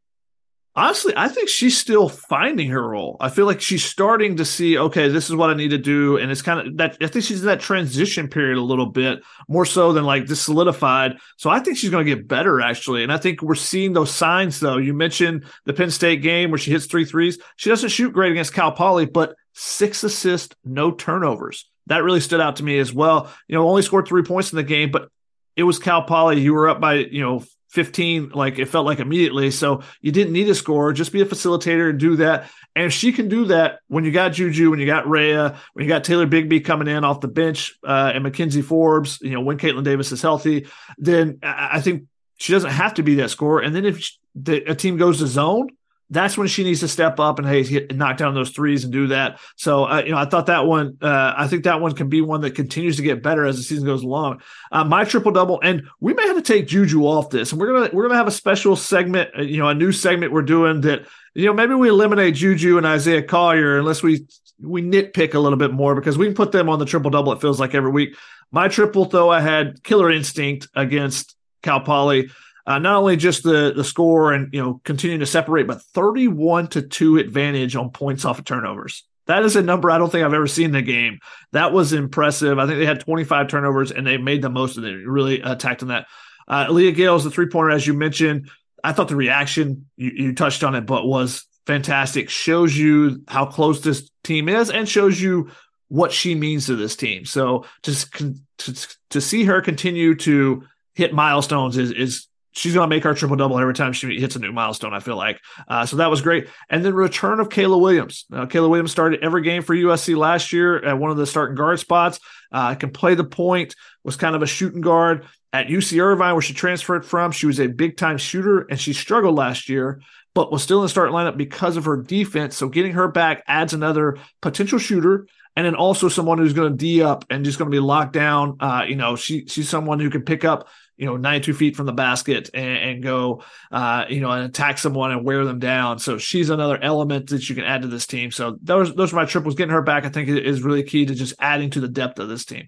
honestly, I think she's still finding her role. I feel like she's starting to see, okay, this is what I need to do. And it's kind of that I think she's in that transition period a little bit more so than like this solidified. So I think she's going to get better actually. And I think we're seeing those signs though. You mentioned the Penn State game where she hits three threes. She doesn't shoot great against Cal Poly, but six assists, no turnovers. That really stood out to me as well. You know, only scored three points in the game, but it was Cal Poly. You were up by, you know, 15 like it felt like immediately. So you didn't need a score just be a facilitator and do that. And if she can do that when you got juju when you got Rayah, when you got taylor bigby coming in off the bench uh, and mackenzie forbes you know when kaitlyn davis is healthy then i think she doesn't have to be that scorer. And then if she, the, a team goes to zone that's when she needs to step up and hey hit, knock down those threes and do that. So uh, you know I thought that one uh, I think that one can be one that continues to get better as the season goes along. Uh, my triple double and we may have to take Juju off this and we're gonna we're gonna have a special segment uh, you know a new segment we're doing that you know maybe we eliminate Juju and Isaiah Collier unless we we nitpick a little bit more because we can put them on the triple double. It feels like every week. My triple though I had killer instinct against Cal Poly uh, not only just the the score and you know continuing to separate, but 31 to 2 advantage on points off of turnovers. That is a number I don't think I've ever seen in the game. That was impressive. I think they had 25 turnovers and they made the most of it. Really attacked on that. Uh, Leah Gales, the three pointer, as you mentioned, I thought the reaction you, you touched on it, but was fantastic. Shows you how close this team is and shows you what she means to this team. So just to, to see her continue to hit milestones is is she's going to make our triple double every time she hits a new milestone. I feel like uh, so that was great. And then return of Kayla Williams. Now, Kayla Williams started every game for USC last year at one of the starting guard spots. Uh, can play the point. Was kind of a shooting guard at UC Irvine where she transferred from. She was a big time shooter and she struggled last year. But was still in the starting lineup because of her defense. So getting her back adds another potential shooter and then also someone who's going to D up and just going to be locked down. Uh, you know, she she's someone who can pick up you know 92 feet from the basket and, and go uh, you know and attack someone and wear them down. So she's another element that you can add to this team. So those those are my triples. Getting her back i think is really key to just adding to the depth of this team.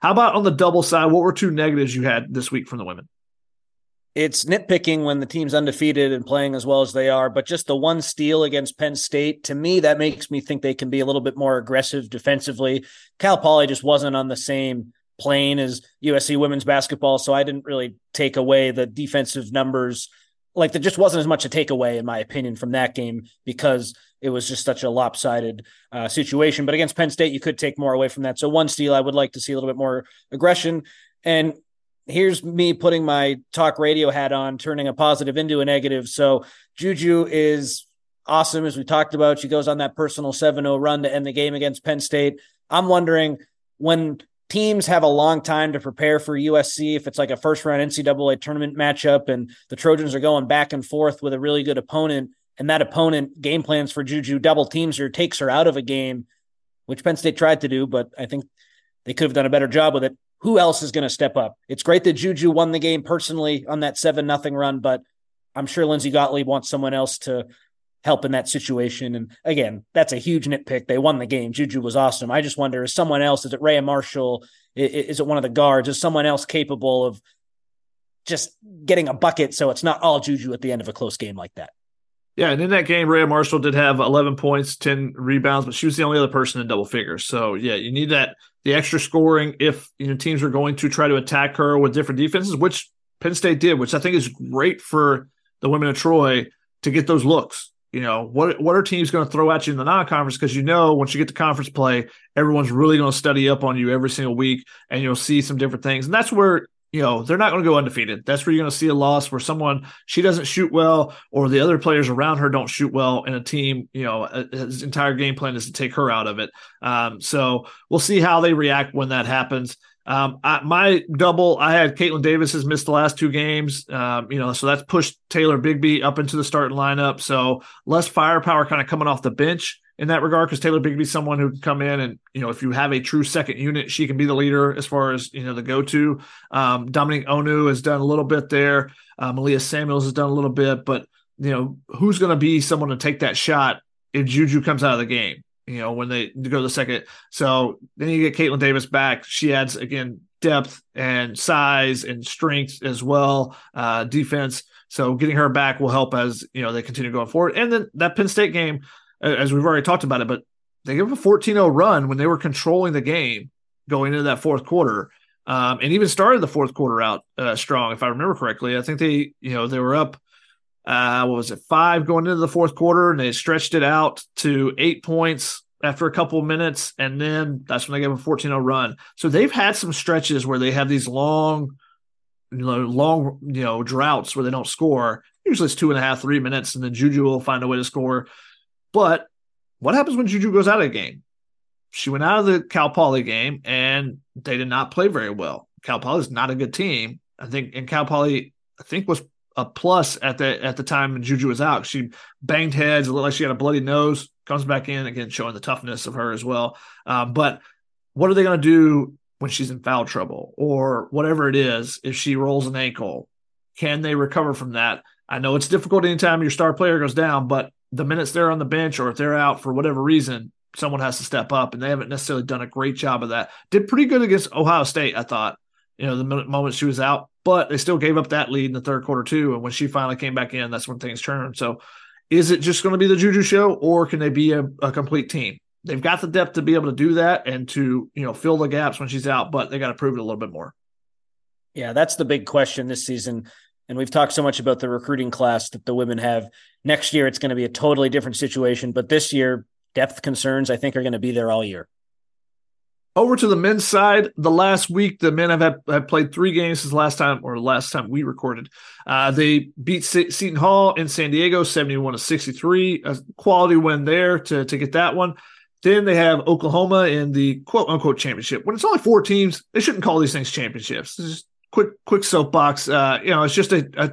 How about on the double side? What were two negatives you had this week from the women? It's nitpicking when the team's undefeated and playing as well as they are, but just the one steal against Penn State, to me, that makes me think they can be a little bit more aggressive defensively. Cal Poly just wasn't on the same plane as USC women's basketball. So I didn't really take away the defensive numbers. Like there just wasn't as much to take away, in my opinion, from that game because it was just such a lopsided uh, situation. But against Penn State, you could take more away from that. So one steal, I would like to see a little bit more aggression. And here's me putting my talk radio hat on, turning a positive into a negative. So Juju is awesome, as we talked about. She goes on that personal 7 0 run to end the game against Penn State. I'm wondering when teams have a long time to prepare for USC. If it's like a first round NCAA tournament matchup and the Trojans are going back and forth with a really good opponent, and that opponent game plans for Juju double teams her, takes her out of a game, which Penn State tried to do, but I think they could have done a better job with it. Who else is going to step up? It's great that Juju won the game personally on that seven nothing run, but I'm sure Lindsay Gottlieb wants someone else to help in that situation. And again, that's a huge nitpick. They won the game. Juju was awesome. I just wonder is someone else, is it Rayah Marshall? Is it one of the guards? Is someone else capable of just getting a bucket so it's not all Juju at the end of a close game like that? Yeah, and in that game, Rayah Marshall did have 11 points, 10 rebounds, but she was the only other person in double figures. So yeah, you need that the extra scoring if you know teams are going to try to attack her with different defenses, which Penn State did, which I think is great for the women of Troy to get those looks. You know, what what are teams going to throw at you in the non-conference? Because you know, once you get to conference play, everyone's really going to study up on you every single week, and you'll see some different things. And that's where you know they're not going to go undefeated. That's where you're going to see a loss where someone she doesn't shoot well, or the other players around her don't shoot well, and a team you know his entire game plan is to take her out of it. Um, so we'll see how they react when that happens. Um, I, my double, I had Kaitlyn Davis has missed the last two games. Um, you know, so that's pushed Taylor Bigby up into the starting lineup. So less firepower kind of coming off the bench in that regard because Taylor Bigby's someone who can come in and you know if you have a true second unit, she can be the leader as far as you know the go to. Um, Dominique Onu has done a little bit there. Uh, Malia Samuels has done a little bit, but you know who's going to be someone to take that shot if Juju comes out of the game? You know when they go the second. So then you get Kaitlyn Davis back. She adds again depth and size and strength as well, uh, defense. So getting her back will help as you know they continue going forward. And then that Penn State game as we've already talked about it, but they gave a 14-0 run when they were controlling the game going into that fourth quarter. Um, and even started the fourth quarter out uh, strong, if I remember correctly. I think they, you know, they were up, uh, what was it, five going into the fourth quarter, and they stretched it out to eight points after a couple of minutes, and then that's when they gave a 14-0 run. So they've had some stretches where they have these long, you know, long, you know, droughts where they don't score. Usually it's two and a half, three minutes, and then Juju will find a way to score. But what happens when Juju goes out of the game? She went out of the Cal Poly game and they did not play very well. Cal Poly is not a good team. I think, and Cal Poly, I think, was a plus at the at the time Juju was out. She banged heads, it looked like she had a bloody nose. Comes back in again, showing the toughness of her as well. Uh, but what are they going to do when she's in foul trouble or whatever it is? If she rolls an ankle, can they recover from that? I know it's difficult anytime your star player goes down, but the minutes they're on the bench or if they're out for whatever reason, someone has to step up, and they haven't necessarily done a great job of that. Did pretty good against Ohio State, I thought. You know, the moment she was out, but they still gave up that lead in the third quarter too. And when she finally came back in, that's when things turned. So, is it just going to be the Juju show, or can they be a, a complete team? They've got the depth to be able to do that and to you know fill the gaps when she's out, but they got to prove it a little bit more. Yeah, that's the big question this season. And we've talked so much about the recruiting class that the women have. Next year, it's going to be a totally different situation. But this year, depth concerns, I think, are going to be there all year. Over to the men's side, the last week, the men have, had, have played three games since last time, or last time we recorded. Uh, they beat Se- Seton Hall in San Diego, 71 to 63. A quality win there to, to get that one. Then they have Oklahoma in the quote unquote championship. When it's only four teams, they shouldn't call these things championships. Just quick quick soapbox. Uh, you know, it's just a, a,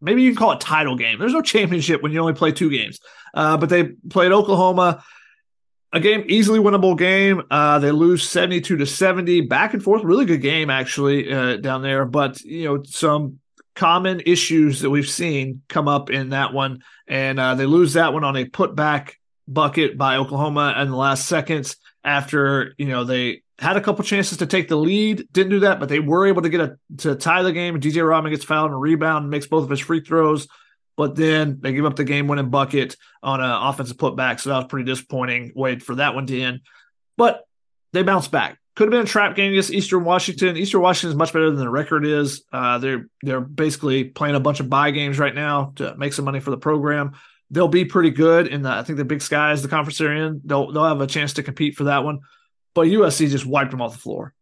maybe you can call it title game. There's no championship when you only play two games. Uh, but they played Oklahoma, a game easily winnable game. Uh, they lose 72 to 70, back and forth. Really good game actually uh, down there. But you know some common issues that we've seen come up in that one, and uh, they lose that one on a putback bucket by Oklahoma in the last seconds after you know they had a couple chances to take the lead, didn't do that, but they were able to get a to tie the game. DJ Rodman gets fouled and a rebound and makes both of his free throws, but then they give up the game winning bucket on an offensive putback. So that was pretty disappointing Wait for that one to end. But they bounced back. Could have been a trap game against Eastern Washington. Eastern Washington is much better than the record is. Uh, they're they're basically playing a bunch of buy games right now to make some money for the program. They'll be pretty good in the I think the Big Sky is the conference they're in. They'll they'll have a chance to compete for that one but USC just wiped them off the floor.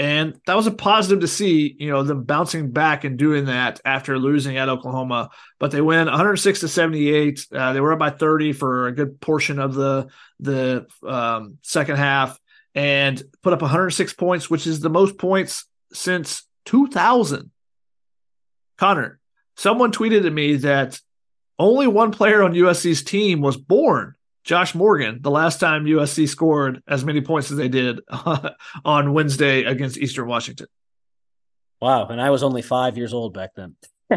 And that was a positive to see, you know, them bouncing back and doing that after losing at Oklahoma. But they win 106 to 78. Uh, they were up by 30 for a good portion of the the um, second half and put up 106 points, which is the most points since 2000. Connor, someone tweeted at me that only one player on USC's team was born Josh Morgan, the last time USC scored as many points as they did uh, on Wednesday against Eastern Washington. Wow. And I was only five years old back then.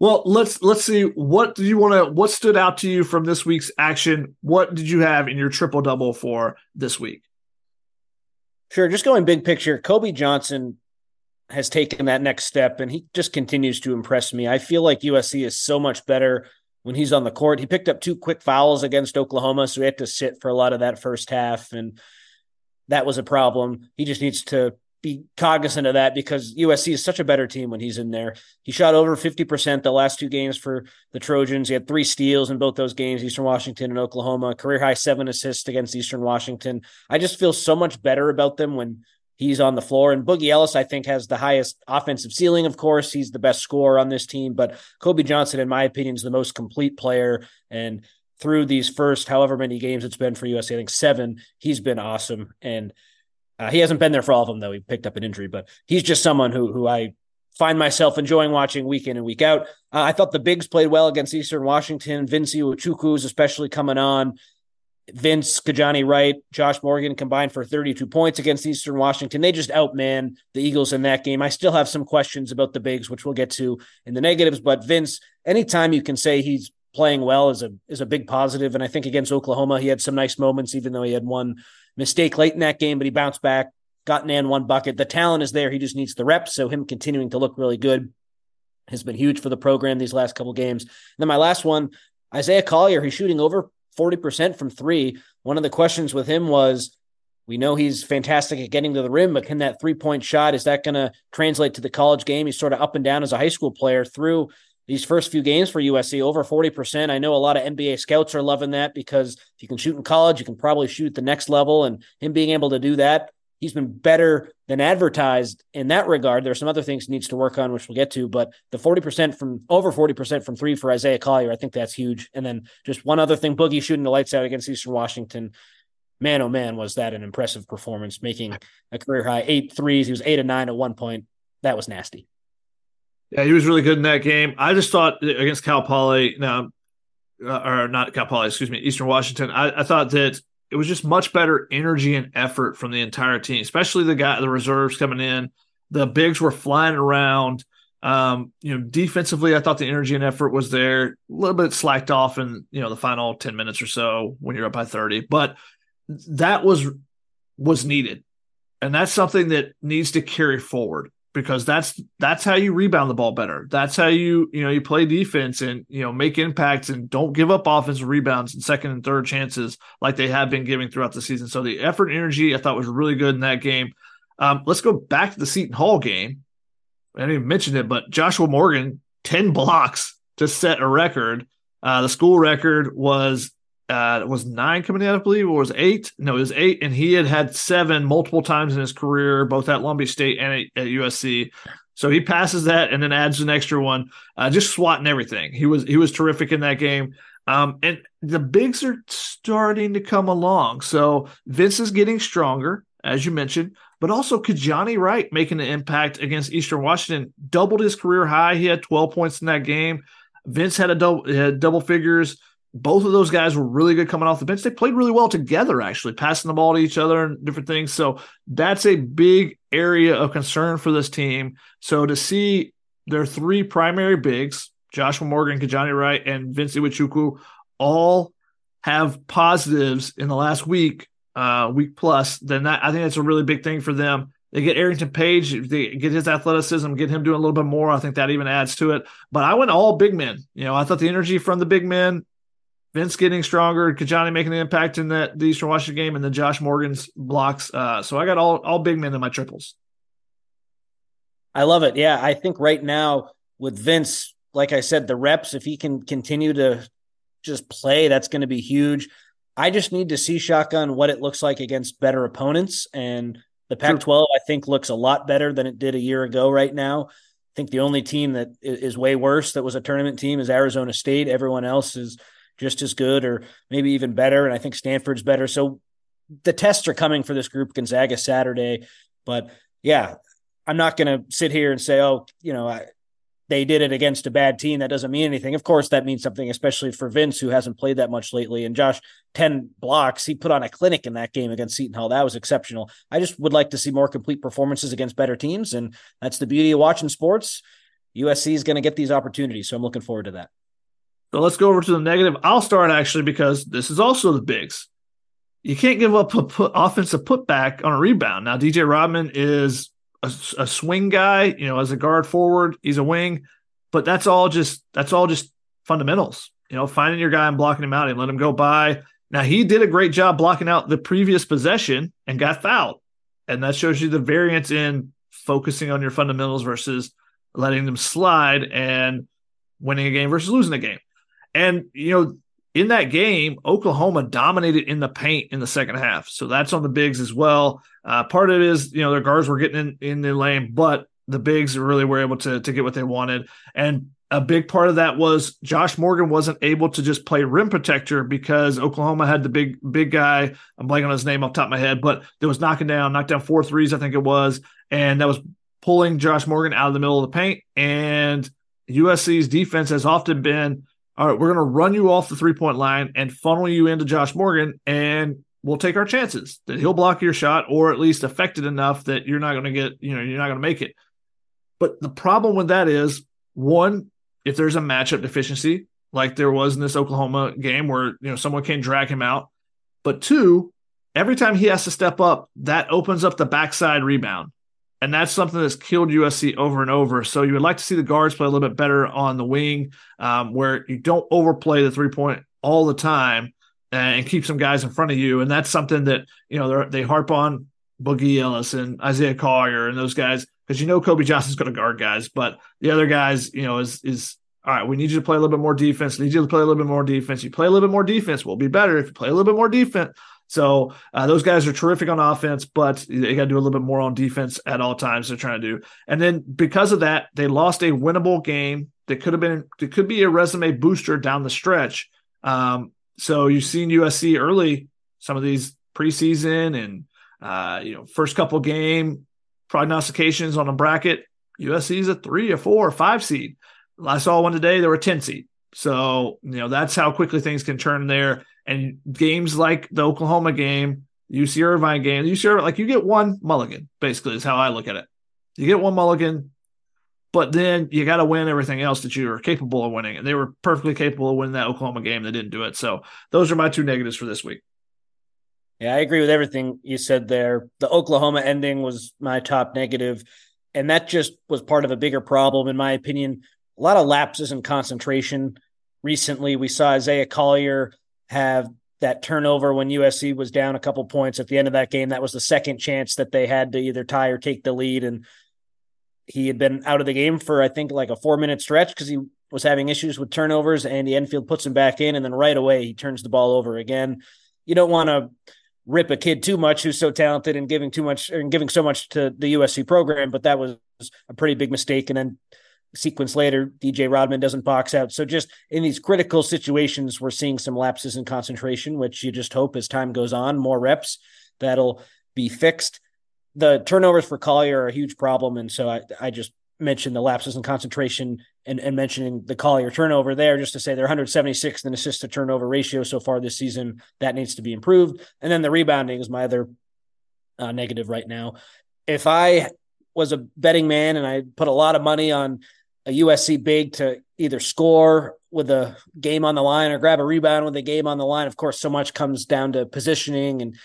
Well, let's let's see. What do you want to? What stood out to you from this week's action? What did you have in your triple double for this week? Sure. Just going big picture, Kobe Johnson has taken that next step, and he just continues to impress me. I feel like USC is so much better when he's on the court. He picked up two quick fouls against Oklahoma, so he had to sit for a lot of that first half, and that was a problem. He just needs to be cognizant of that because USC is such a better team when he's in there. He shot over 50% the last two games for the Trojans. He had three steals in both those games, Eastern Washington and Oklahoma, career high seven assists against Eastern Washington. I just feel so much better about them when he's on the floor. And Boogie Ellis, I think, has the highest offensive ceiling, of course. He's the best scorer on this team, but Kobe Johnson, in my opinion, is the most complete player. And through these first however many games it's been for USC, I think seven, he's been awesome. And uh, he hasn't been there for all of them though. He picked up an injury, but he's just someone who who I find myself enjoying watching week in and week out. Uh, I thought the bigs played well against Eastern Washington. Vince Iwuchukwu is especially coming on. Vince, Kijani Wright, Josh Morgan combined for 32 points against Eastern Washington. They just outman the Eagles in that game. I still have some questions about the bigs, which we'll get to in the negatives. But Vince, anytime you can say he's playing well is a is a big positive. And I think against Oklahoma, he had some nice moments, even though he had one mistake late in that game, but he bounced back, got an and one bucket. The talent is there. He just needs the reps. So him continuing to look really good has been huge for the program these last couple games. And then my last one, Isaiah Collier, he's shooting over 40% from three. One of the questions with him was we know he's fantastic at getting to the rim, but can that three point shot, is that going to translate to the college game? He's sort of up and down as a high school player through these first few games for USC, over 40%. I know a lot of NBA scouts are loving that because if you can shoot in college, you can probably shoot the next level. And him being able to do that, he's been better than advertised in that regard. There are some other things he needs to work on, which we'll get to, but the 40% from over 40% from three for Isaiah Collier, I think that's huge. And then just one other thing, Boogie shooting the lights out against Eastern Washington. Man, oh man, was that an impressive performance, making a career high eight threes. He was eight and nine at one point. That was nasty. Yeah, he was really good in that game. I just thought against Cal Poly, now, uh, or not Cal Poly, excuse me, Eastern Washington. I, I, thought that it was just much better energy and effort from the entire team, especially the guy, the reserves coming in. The bigs were flying around. Um, you know, defensively, I thought the energy and effort was there. A little bit slacked off in you know the final ten minutes or so when you're up by thirty, but that was was needed, and that's something that needs to carry forward because that's that's how you rebound the ball better. That's how you you know you play defense and you know make impacts and don't give up offensive rebounds and second and third chances like they have been giving throughout the season. So the effort and energy I thought was really good in that game. Um, let's go back to the Seton Hall game. I didn't even mention it, but Joshua Morgan ten blocks to set a record. Uh, the school record was uh, was nine coming in, I believe, or was eight? No, it was eight, and he had had seven multiple times in his career, both at Long Beach State and at, at USC. So he passes that and then adds an extra one, uh, just swatting everything. He was he was terrific in that game. Um, and the bigs are starting to come along. So Vince is getting stronger, as you mentioned, but also Kijani Wright making an impact against Eastern Washington, doubled his career high. He had 12 points in that game. Vince had a double had double figures both of those guys were really good coming off the bench. They played really well together, actually, passing the ball to each other and different things. So that's a big area of concern for this team. So to see their three primary bigs, Joshua Morgan, Kijani Wright, and Vince Iwuchukwu, all have positives in the last week, uh, week plus, then that I think that's a really big thing for them. They get Arrington Page, they get his athleticism, get him doing a little bit more. I think that even adds to it. But I went all big men. You know, I thought the energy from the big men Vince getting stronger, Kijani making an impact in that the Eastern Washington game, and then Josh Morgan's blocks. Uh, so I got all all big men in my triples. I love it. Yeah, I think right now with Vince, like I said, the reps, if he can continue to just play, that's going to be huge. I just need to see shotgun what it looks like against better opponents, and the Pac-12 I think looks a lot better than it did a year ago. Right now, I think the only team that is way worse that was a tournament team is Arizona State. Everyone else is just as good or maybe even better. And I think Stanford's better. So the tests are coming for this group, Gonzaga Saturday. But yeah, I'm not going to sit here and say, oh, you know, I, they did it against a bad team. That doesn't mean anything. Of course, that means something, especially for Vince, who hasn't played that much lately. And Josh, 10 blocks. He put on a clinic in that game against Seton Hall. That was exceptional. I just would like to see more complete performances against better teams. And that's the beauty of watching sports USC is going to get these opportunities. So I'm looking forward to that. So let's go over to the negative. I'll start actually because this is also the bigs. You can't give up a put, offensive putback on a rebound. Now, DJ Rodman is a, a swing guy, you know, as a guard forward, he's a wing, but that's all just that's all just fundamentals. You know, finding your guy and blocking him out and let him go by. Now he did a great job blocking out the previous possession and got fouled, and that shows you the variance in focusing on your fundamentals versus letting them slide and winning a game versus losing a game. And, you know, in that game, Oklahoma dominated in the paint in the second half. So that's on the bigs as well. Uh, part of it is, you know, their guards were getting in, in the lane, but the bigs really were able to, to get what they wanted. And a big part of that was Josh Morgan wasn't able to just play rim protector because Oklahoma had the big big guy. I'm blanking on his name off top of my head, but there was knocking down, knocked down four threes, I think it was, and that was pulling Josh Morgan out of the middle of the paint. And USC's defense has often been all right, we're going to run you off the three point line and funnel you into Josh Morgan, and we'll take our chances that he'll block your shot or at least affect it enough that you're not going to get, you know, you're not going to make it. But the problem with that is one, if there's a matchup deficiency, like there was in this Oklahoma game where, you know, someone can drag him out. But two, every time he has to step up, that opens up the backside rebound. And that's something that's killed USC over and over. So you would like to see the guards play a little bit better on the wing, um, where you don't overplay the three point all the time and keep some guys in front of you. And that's something that you know they harp on Boogie Ellis and Isaiah Collier and those guys because you know Kobe Johnson's going to guard guys, but the other guys, you know, is is all right. We need you to play a little bit more defense. We need you to play a little bit more defense. You play a little bit more defense, we'll be better. If you play a little bit more defense, so uh, those guys are terrific on offense, but they got to do a little bit more on defense at all times. They're trying to do, and then because of that, they lost a winnable game that could have been it could be a resume booster down the stretch. Um, so you've seen USC early, some of these preseason and uh, you know first couple game prognostications on a bracket. USC is a three, a four, or five seed. I saw one today; they were a ten seed. So you know that's how quickly things can turn there. And games like the Oklahoma game, UC Irvine game, UC Irvine, like you get one mulligan, basically, is how I look at it. You get one mulligan, but then you got to win everything else that you are capable of winning. And they were perfectly capable of winning that Oklahoma game. They didn't do it. So those are my two negatives for this week. Yeah, I agree with everything you said there. The Oklahoma ending was my top negative, and that just was part of a bigger problem, in my opinion. A lot of lapses in concentration. Recently, we saw Isaiah Collier have that turnover when USC was down a couple points at the end of that game. That was the second chance that they had to either tie or take the lead. And he had been out of the game for, I think, like a four minute stretch because he was having issues with turnovers. And Andy Enfield puts him back in, and then right away he turns the ball over again. You don't want to rip a kid too much who's so talented and giving too much and giving so much to the USC program, but that was a pretty big mistake. And then sequence later, DJ Rodman doesn't box out. So just in these critical situations, we're seeing some lapses in concentration, which you just hope as time goes on, more reps, that'll be fixed. The turnovers for Collier are a huge problem. And so I, I just mentioned the lapses in concentration and, and mentioning the Collier turnover there, just to say they're 176th in assist to turnover ratio so far this season. That needs to be improved. And then the rebounding is my other uh, negative right now. If I was a betting man and I put a lot of money on a USC big to either score with a game on the line or grab a rebound with a game on the line. Of course, so much comes down to positioning and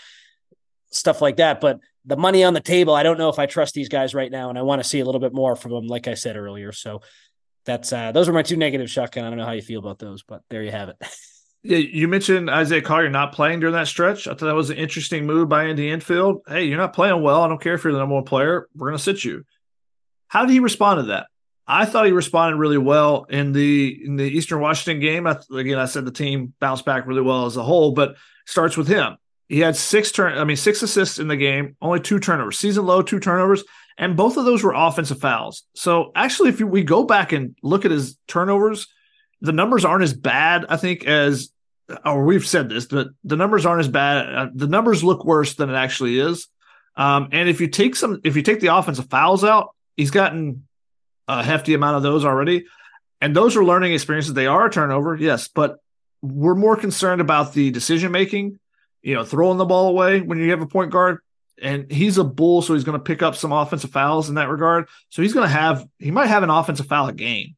stuff like that. But the money on the table, I don't know if I trust these guys right now, and I want to see a little bit more from them, like I said earlier. So that's uh, those are my two negative shotgun. I don't know how you feel about those, but there you have it. Yeah, you mentioned Isaiah Collier not playing during that stretch. I thought that was an interesting move by Andy Enfield. Hey, you're not playing well. I don't care if you're the number one player. We're going to sit you. How did he respond to that? I thought he responded really well in the in the Eastern Washington game. I, again, I said the team bounced back really well as a whole, but starts with him. He had six turn, I mean six assists in the game, only two turnovers, season low two turnovers, and both of those were offensive fouls. So actually, if we go back and look at his turnovers, the numbers aren't as bad, I think, as or we've said this, but the numbers aren't as bad. Uh, the numbers look worse than it actually is. Um, and if you take some, if you take the offensive fouls out, he's gotten a hefty amount of those already. And those are learning experiences. They are a turnover, yes, but we're more concerned about the decision making, you know, throwing the ball away when you have a point guard and he's a bull, so he's going to pick up some offensive fouls in that regard. So he's going to have he might have an offensive foul a game.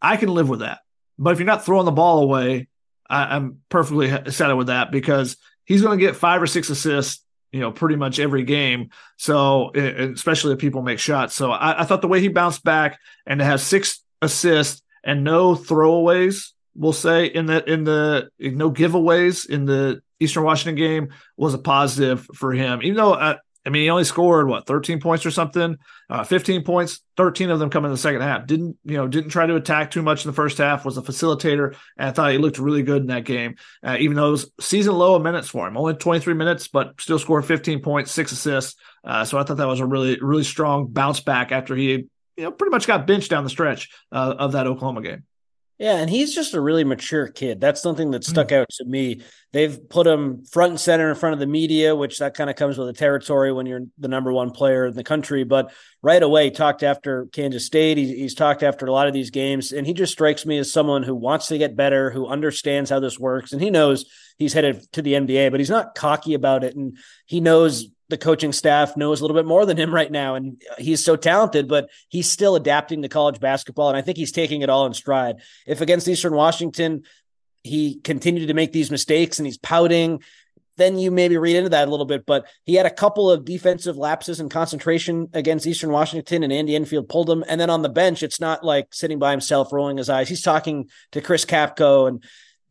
I can live with that, but if you're not throwing the ball away, I, am perfectly settled with that because he's going to get five or six assists, you know, pretty much every game. So especially if people make shots. So I, I thought the way he bounced back and to have six assists and no throwaways, we'll say in the in the no giveaways in the Eastern Washington game was a positive for him. Even though uh, I mean, he only scored what 13 points or something, uh, 15 points, 13 of them come in the second half. Didn't you know? Didn't try to attack too much in the first half. Was a facilitator, and I thought he looked really good in that game. Uh, even though it was season low of minutes for him, only 23 minutes, but still scored 15 points, six assists. Uh, so I thought that was a really really strong bounce back after he you know pretty much got benched down the stretch uh, of that Oklahoma game. Yeah, and he's just a really mature kid. That's something that stuck mm. out to me. They've put him front and center in front of the media, which that kind of comes with the territory when you're the number one player in the country. But right away, talked after Kansas State. He, he's talked after a lot of these games, and he just strikes me as someone who wants to get better, who understands how this works, and he knows he's headed to the NBA, but he's not cocky about it, and he knows the coaching staff knows a little bit more than him right now. And he's so talented, but he's still adapting to college basketball. And I think he's taking it all in stride. If against Eastern Washington, he continued to make these mistakes and he's pouting, then you maybe read into that a little bit. But he had a couple of defensive lapses and concentration against Eastern Washington, and Andy Enfield pulled him. And then on the bench, it's not like sitting by himself, rolling his eyes. He's talking to Chris Capko and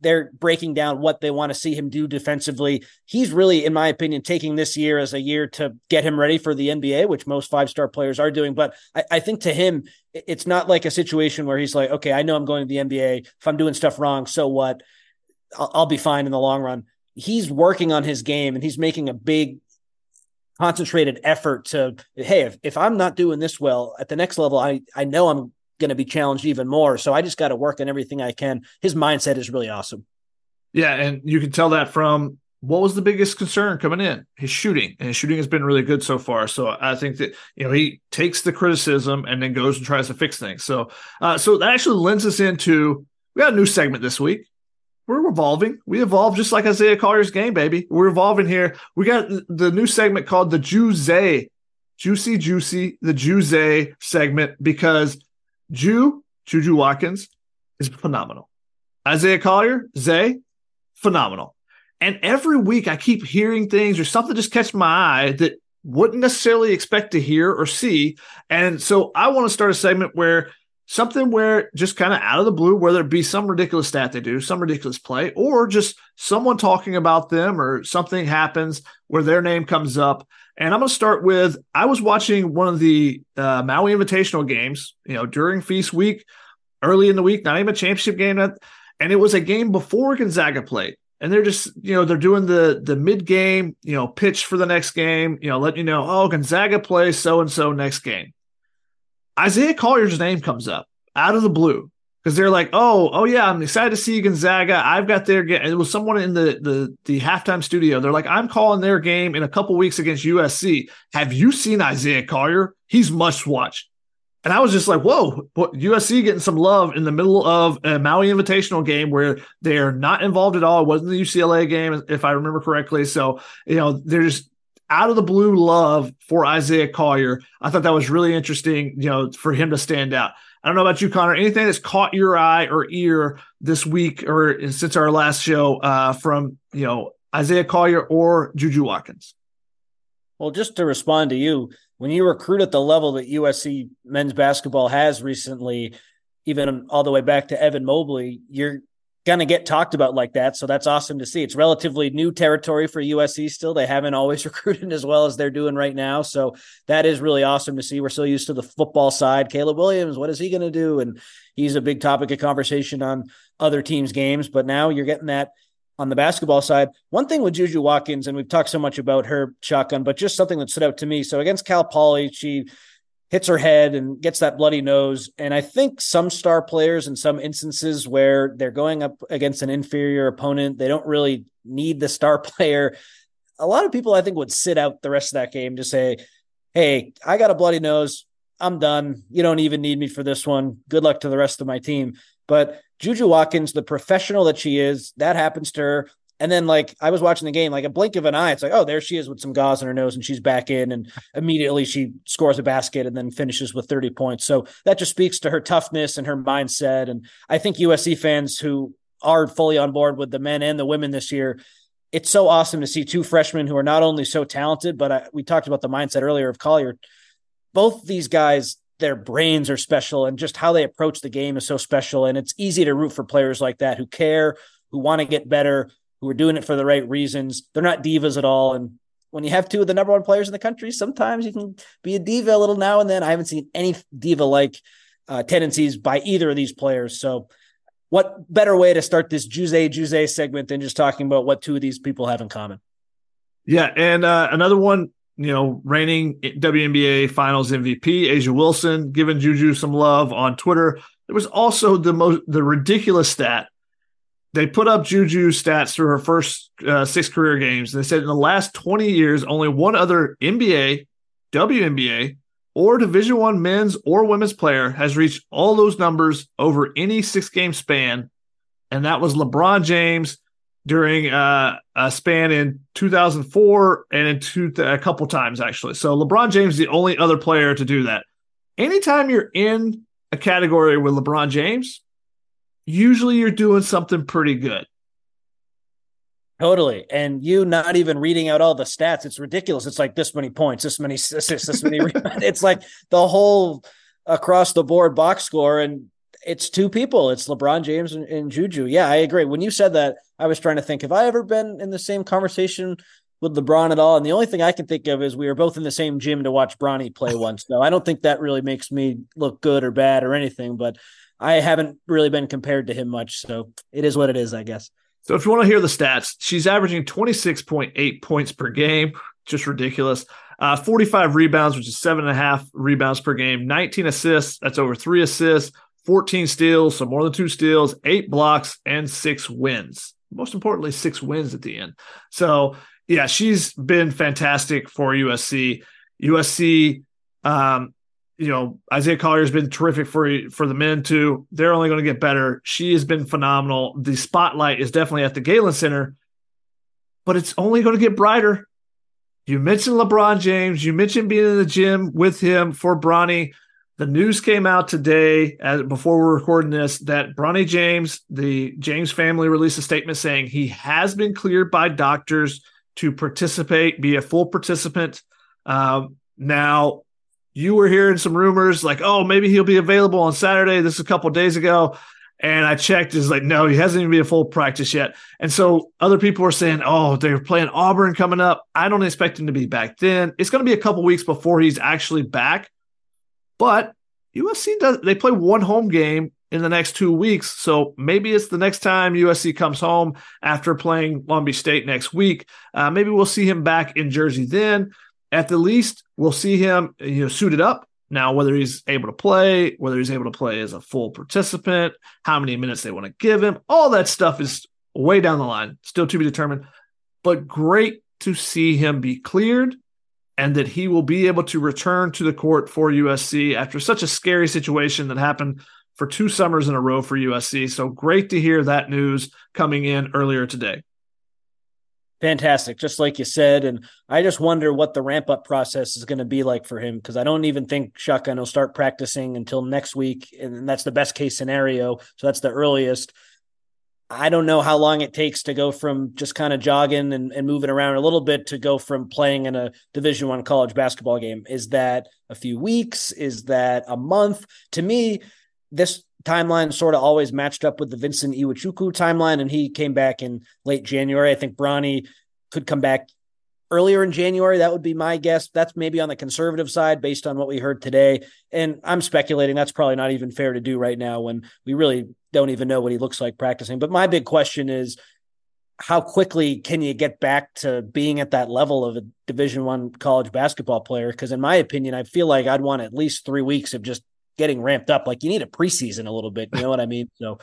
they're breaking down what they want to see him do defensively. He's really, in my opinion, taking this year as a year to get him ready for the NBA, which most five star players are doing. But I, I, think to him, it's not like a situation where he's like, okay, I know I'm going to the NBA. If I'm doing stuff wrong, so what? I'll, I'll be fine in the long run. He's working on his game and he's making a big concentrated effort to hey if, if i'm not doing this well at the next level i i know i'm going to be challenged even more. So I just got to work on everything I can. His mindset is really awesome. Yeah, and you can tell that from what was the biggest concern coming in? His shooting, and his shooting has been really good so far. So I think that you know he takes the criticism and then goes and tries to fix things. So uh, so that actually lends us into we got a new segment this week. We're evolving. We evolve just like Isaiah Collier's game, baby. We're evolving here. We got the new segment called the Juicy, Juicy Juicy, the Juicy segment because Jew, Juju Watkins is phenomenal. Isaiah Collier, Zay, phenomenal. And every week I keep hearing things or something just catch my eye that wouldn't necessarily expect to hear or see. And so I want to start a segment where something where just kind of out of the blue, whether it be some ridiculous stat they do, some ridiculous play, or just someone talking about them or something happens where their name comes up. And I'm going to start with I was watching one of the uh, Maui Invitational games, you know, during Feast Week, early in the week, not even a championship game, and it was a game before Gonzaga played. And they're just, you know, they're doing the the mid game, you know, pitch for the next game, you know, let you know, oh, Gonzaga plays so and so next game. Isaiah Collier's name comes up out of the blue because they're like, oh, oh yeah, I'm excited to see Gonzaga. I've got their game. It was someone in the the the halftime studio. They're like, I'm calling their game in a couple weeks against USC. Have you seen Isaiah Collier? He's must watch. And I was just like, whoa, what, USC getting some love in the middle of a Maui Invitational game where they're not involved at all. It wasn't the UCLA game, if I remember correctly. So, you know, they're just out of the blue love for Isaiah Collier. I thought that was really interesting, you know, for him to stand out. I don't know about you, Connor. Anything that's caught your eye or ear this week or since our last show uh, from you know Isaiah Collier or Juju Watkins? Well, just to respond to you, when you recruit at the level that USC men's basketball has recently, even all the way back to Evan Mobley, you're going to get talked about like that. So that's awesome to see. It's relatively new territory for USC still. They haven't always recruited as well as they're doing right now. So that is really awesome to see. We're so used to the football side. Caleb Williams, what is he going to do? And he's a big topic of conversation on other teams' games. But now you're getting that on the basketball side. One thing with Juju Watkins, and we've talked so much about her shotgun, but just something that stood out to me. So against Cal Poly, she hits her head and gets that bloody nose. And I think some star players in some instances where they're going up against an inferior opponent, they don't really need the star player. A lot of people I think would sit out the rest of that game to say, Hey, I got a bloody nose. I'm done. You don't even need me for this one. Good luck to the rest of my team. But Juju Watkins, the professional that she is, that happens to her. And then like I was watching the game, like a blink of an eye, it's like, oh, there she is with some gauze in her nose, and she's back in, and immediately she scores a basket and then finishes with 30 points. So that just speaks to her toughness and her mindset. And I think USC fans who are fully on board with the men and the women this year, it's so awesome to see two freshmen who are not only so talented, but I, we talked about the mindset earlier of Collier. Both these guys, their brains are special, and just how they approach the game is so special. And it's easy to root for players like that who care, who want to get better, who are doing it for the right reasons. They're not divas at all. And when you have two of the number one players in the country, sometimes you can be a diva a little now and then. I haven't seen any diva like uh, tendencies by either of these players. So, what better way to start this Juze Juze segment than just talking about what two of these people have in common? Yeah, and uh, another one, you know, reigning WNBA Finals MVP A'ja Wilson giving Juju some love on Twitter. There was also the most the ridiculous stat they put up Juju stats through her first uh, six career games. They said in the last 20 years, only one other NBA, WNBA, or Division One men's or women's player has reached all those numbers over any six game span, and that was LeBron James during uh, a span in 2004 and in two, a couple times actually. So LeBron James is the only other player to do that. Anytime you're in a category with LeBron James, usually you're doing something pretty good. Totally. And you not even reading out all the stats, it's ridiculous. It's like this many points, this many assists, this many. it's like the whole across the board box score. And it's two people. It's LeBron James and, and Juju. Yeah, I agree. When you said that, I was trying to think, have I ever been in the same conversation with LeBron at all? And the only thing I can think of is we were both in the same gym to watch Bronny play once. So I don't think that really makes me look good or bad or anything, but I haven't really been compared to him much, so it is what it is, I guess. So if you want to hear the stats, she's averaging 26.8 points per game, just ridiculous. Uh, 45 rebounds, which is seven and a half rebounds per game, 19 assists, that's over three assists, 14 steals, so more than two steals, eight blocks, and six wins. Most importantly, six wins at the end. So, yeah, she's been fantastic for USC. USC um, you know, Isaiah Collier has been terrific for for the men too. They're only going to get better. She has been phenomenal. The spotlight is definitely at the Galen Center, but it's only going to get brighter. You mentioned LeBron James. You mentioned being in the gym with him for Bronny. The news came out today, as, before we're recording this, that Bronny James, the James family, released a statement saying he has been cleared by doctors to participate, be a full participant. Um, now, you were hearing some rumors like, oh, maybe he'll be available on Saturday. This is a couple days ago. And I checked, is like, no, he hasn't even been a full practice yet. And so other people are saying, oh, they're playing Auburn coming up. I don't expect him to be back then. It's going to be a couple weeks before he's actually back. But USC does, they play one home game in the next two weeks. So maybe it's the next time USC comes home after playing Long Beach State next week. Uh, maybe we'll see him back in Jersey then at the least, we'll see him you know suited up. Now, whether he's able to play, whether he's able to play as a full participant, how many minutes they want to give him, all that stuff is way down the line, still to be determined. But great to see him be cleared and that he will be able to return to the court for USC after such a scary situation that happened for two summers in a row for USC. So great to hear that news coming in earlier today fantastic, just like you said. And I just wonder what the ramp up process is going to be like for him because I don't even think Shotgun will start practicing until next week. And that's the best case scenario. So that's the earliest. I don't know how long it takes to go from just kind of jogging and, and moving around a little bit to go from playing in a division one college basketball game. Is that a few weeks? Is that a month? To me, this timeline sort of always matched up with the Vincent Iwuchukwu timeline, and he came back in late January. I think Bronny could come back earlier in January. That would be my guess. That's maybe on the conservative side based on what we heard today. And I'm speculating that's probably not even fair to do right now when we really don't even know what he looks like practicing. But my big question is how quickly can you get back to being at that level of a division one college basketball player because in my opinion i feel like i'd want at least three weeks of just getting ramped up. Like you need a preseason a little bit. You know what I mean? So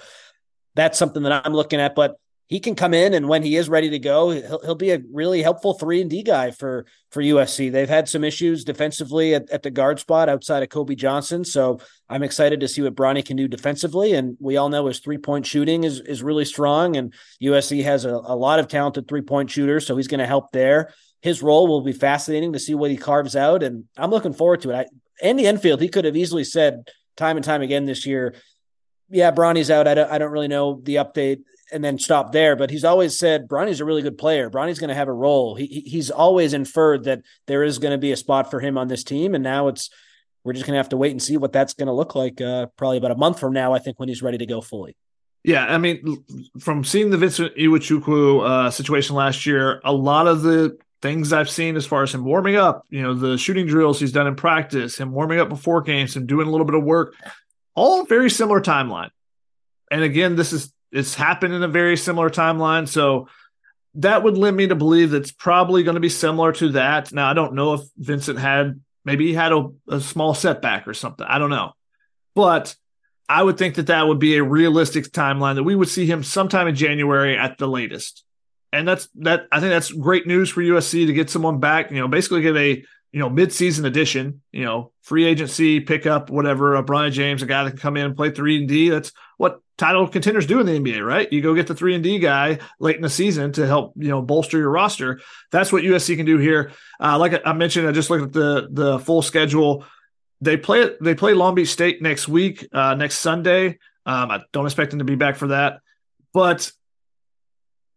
that's something that I'm looking at. But he can come in and when he is ready to go, he'll, he'll be a really helpful three and D guy for for USC. They've had some issues defensively at, at the guard spot outside of Kobe Johnson, so I'm excited to see what Bronny can do defensively. And we all know his three point shooting is is really strong, and USC has a, a lot of talented three point shooters, so he's going to help there. His role will be fascinating to see what he carves out, and I'm looking forward to it. I, Andy Enfield, he could have easily said time and time again this year, yeah, Bronny's out. I don't, I don't really know the update and then stop there. But he's always said Bronny's a really good player. Bronny's going to have a role. He, he's always inferred that there is going to be a spot for him on this team, and now it's we're just going to have to wait and see what that's going to look like. Uh, probably about a month from now, I think, when he's ready to go fully. Yeah, I mean, from seeing the Vincent Iwuchukwu uh, situation last year, a lot of the things I've seen as far as him warming up, you know, the shooting drills he's done in practice, him warming up before games, and doing a little bit of work, all very similar timeline. And again, this is it's happened in a very similar timeline. So that would lead me to believe that it's probably going to be similar to that. Now, I don't know if Vincent had maybe he had a, a small setback or something. I don't know. But I would think that that would be a realistic timeline that we would see him sometime in January at the latest. And that's that I think that's great news for USC to get someone back, you know, basically get a you know, mid-season addition, you know, free agency, pickup, whatever, a Bronny James, a guy that can come in and play three and D. That's what title contenders do in the NBA, right? You go get the three and D guy late in the season to help, you know, bolster your roster. That's what USC can do here. Uh, like I mentioned, I just looked at the the full schedule. They play they play Long Beach State next week, uh, next Sunday. Um, I don't expect them to be back for that, but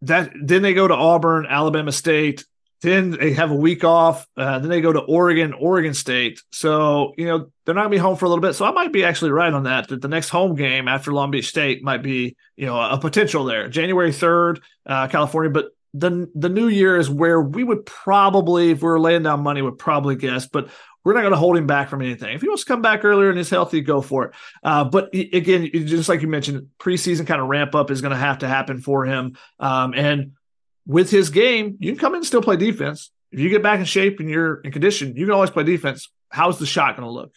that then they go to Auburn, Alabama State, then they have a week off. Uh, then they go to Oregon, Oregon State. So, you know, they're not to be home for a little bit. So I might be actually right on that, that the next home game after Long Beach State might be, you know, a potential there. January 3rd, uh, California. But the, the new year is where we would probably, if we were laying down money, would probably guess. But we're not going to hold him back from anything. If he wants to come back earlier and is healthy, go for it. Uh, but again, just like you mentioned, preseason kind of ramp up is going to have to happen for him. Um, and with his game, you can come in and still play defense. If you get back in shape and you're in condition, you can always play defense. How's the shot going to look?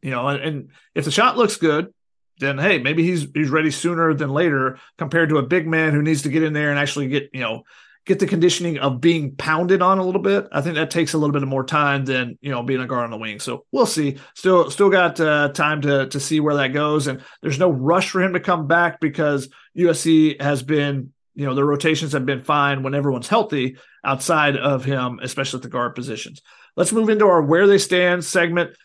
You know, and, and if the shot looks good, then hey, maybe he's he's ready sooner than later compared to a big man who needs to get in there and actually get, you know, get the conditioning of being pounded on a little bit. I think that takes a little bit more time than you know being a guard on the wing. So we'll see. Still, still got uh, time to to see where that goes, and there's no rush for him to come back because USC has been you know, the rotations have been fine when everyone's healthy outside of him, especially at the guard positions. Let's move into our where they stand segment.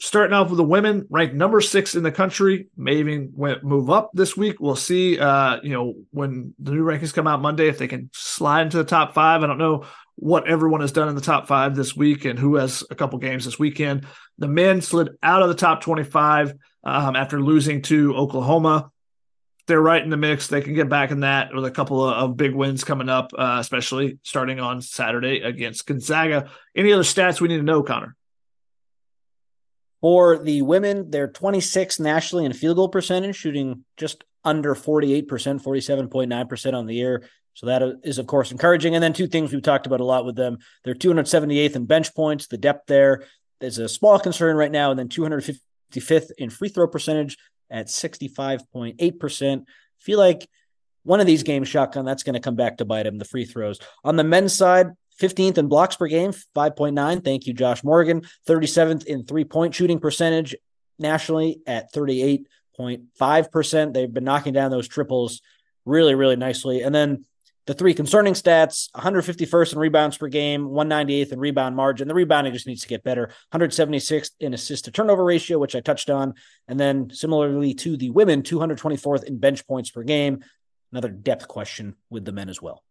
Starting off with the women, ranked number six in the country, may even move up this week. We'll see. Uh, you know, when the new rankings come out Monday, if they can slide into the top five. I don't know what everyone has done in the top five this week and who has a couple games this weekend. The men slid out of the top 25 um, after losing to Oklahoma they're right in the mix. They can get back in that with a couple of, of big wins coming up, uh, especially starting on Saturday against Gonzaga. Any other stats we need to know, Connor? For the women, they're 26 nationally in field goal percentage, shooting just under 48%, 47.9% on the year. So that is, of course, encouraging. And then two things we've talked about a lot with them. They're 278th in bench points. The depth there is a small concern right now. And then 255th in free throw percentage at 65.8%. Feel like one of these games, shotgun, that's going to come back to bite him, the free throws. On the men's side, 15th in blocks per game, 5.9. Thank you, Josh Morgan. 37th in three point shooting percentage nationally at 38.5%. They've been knocking down those triples really, really nicely. And then the three concerning stats 151st in rebounds per game, 198th in rebound margin. The rebounding just needs to get better. 176th in assist to turnover ratio, which I touched on. And then similarly to the women, 224th in bench points per game. Another depth question with the men as well.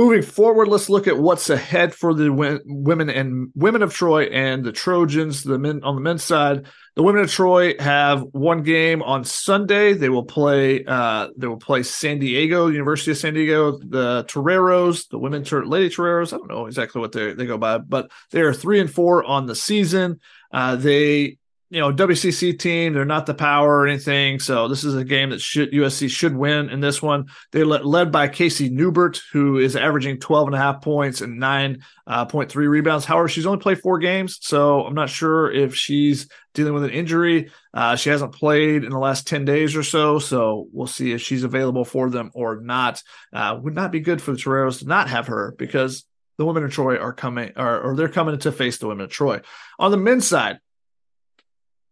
Moving forward, let's look at what's ahead for the women and women of Troy and the Trojans. The men on the men's side, the women of Troy have one game on Sunday. They will play. Uh, they will play San Diego, University of San Diego, the Toreros, the women Lady Toreros. I don't know exactly what they they go by, but they are three and four on the season. Uh, they you know WCC team. They're not the power or anything. So this is a game that should USC should win in this one. They led, led by Casey Newbert, who is averaging 12 and a half points and 9.3 uh, rebounds. However, she's only played four games, so I'm not sure if she's dealing with an injury. Uh, she hasn't played in the last 10 days or so, so we'll see if she's available for them or not. Uh, would not be good for the Toreros to not have her because the women of Troy are coming, or, or they're coming to face the women of Troy. On the men's side,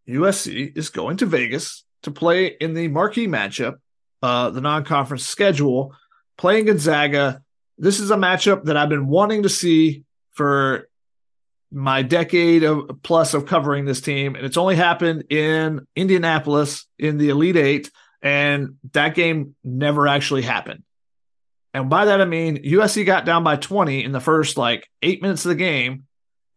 USC is going to Vegas to play in the marquee matchup, uh, the non conference schedule, playing Gonzaga. This is a matchup that I've been wanting to see for my decade of plus of covering this team, and it's only happened in Indianapolis in the Elite Eight, and that game never actually happened. And by that I mean USC got down by 20 in the first like eight minutes of the game,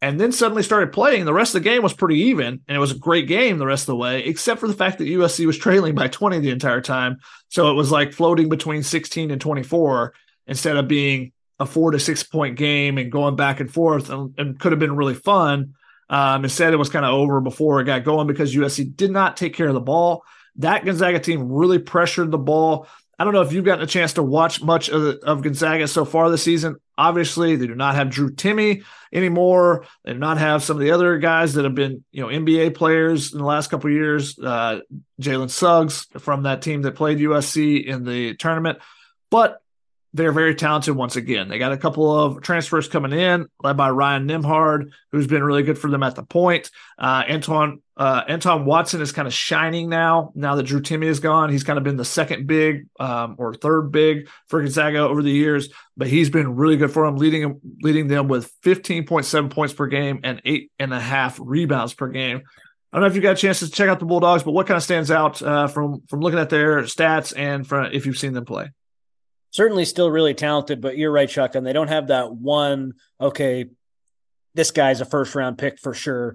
and then suddenly started playing. The rest of the game was pretty even, and it was a great game the rest of the way, except for the fact that USC was trailing by 20 the entire time. So it was like floating between 16 and 24 instead of being a four to six point game and going back and forth and, and could have been really fun. Um, instead, it was kind of over before it got going because USC did not take care of the ball. That Gonzaga team really pressured the ball. I don't know if you've gotten a chance to watch much of, of Gonzaga so far this season. Obviously, they do not have Drew Timme anymore. They do not have some of the other guys that have been, you know, NBA players in the last couple years. Uh, Jalen Suggs from that team that played USC in the tournament. But they're very talented once again. They got a couple of transfers coming in, led by Ryan Nembhard, who's been really good for them at the point. Uh, Anton uh, Anton Watson is kind of shining now. Now that Drew Timme is gone, he's kind of been the second big um, or third big for Gonzaga over the years, but he's been really good for them, leading leading them with 15.7 points per game and eight and a half rebounds per game. I don't know if you got a chance to check out the Bulldogs, but what kind of stands out uh, from from looking at their stats and from if you've seen them play? Certainly still really talented, but you're right, Chuck, and They don't have that one, okay, this guy's a first round pick for sure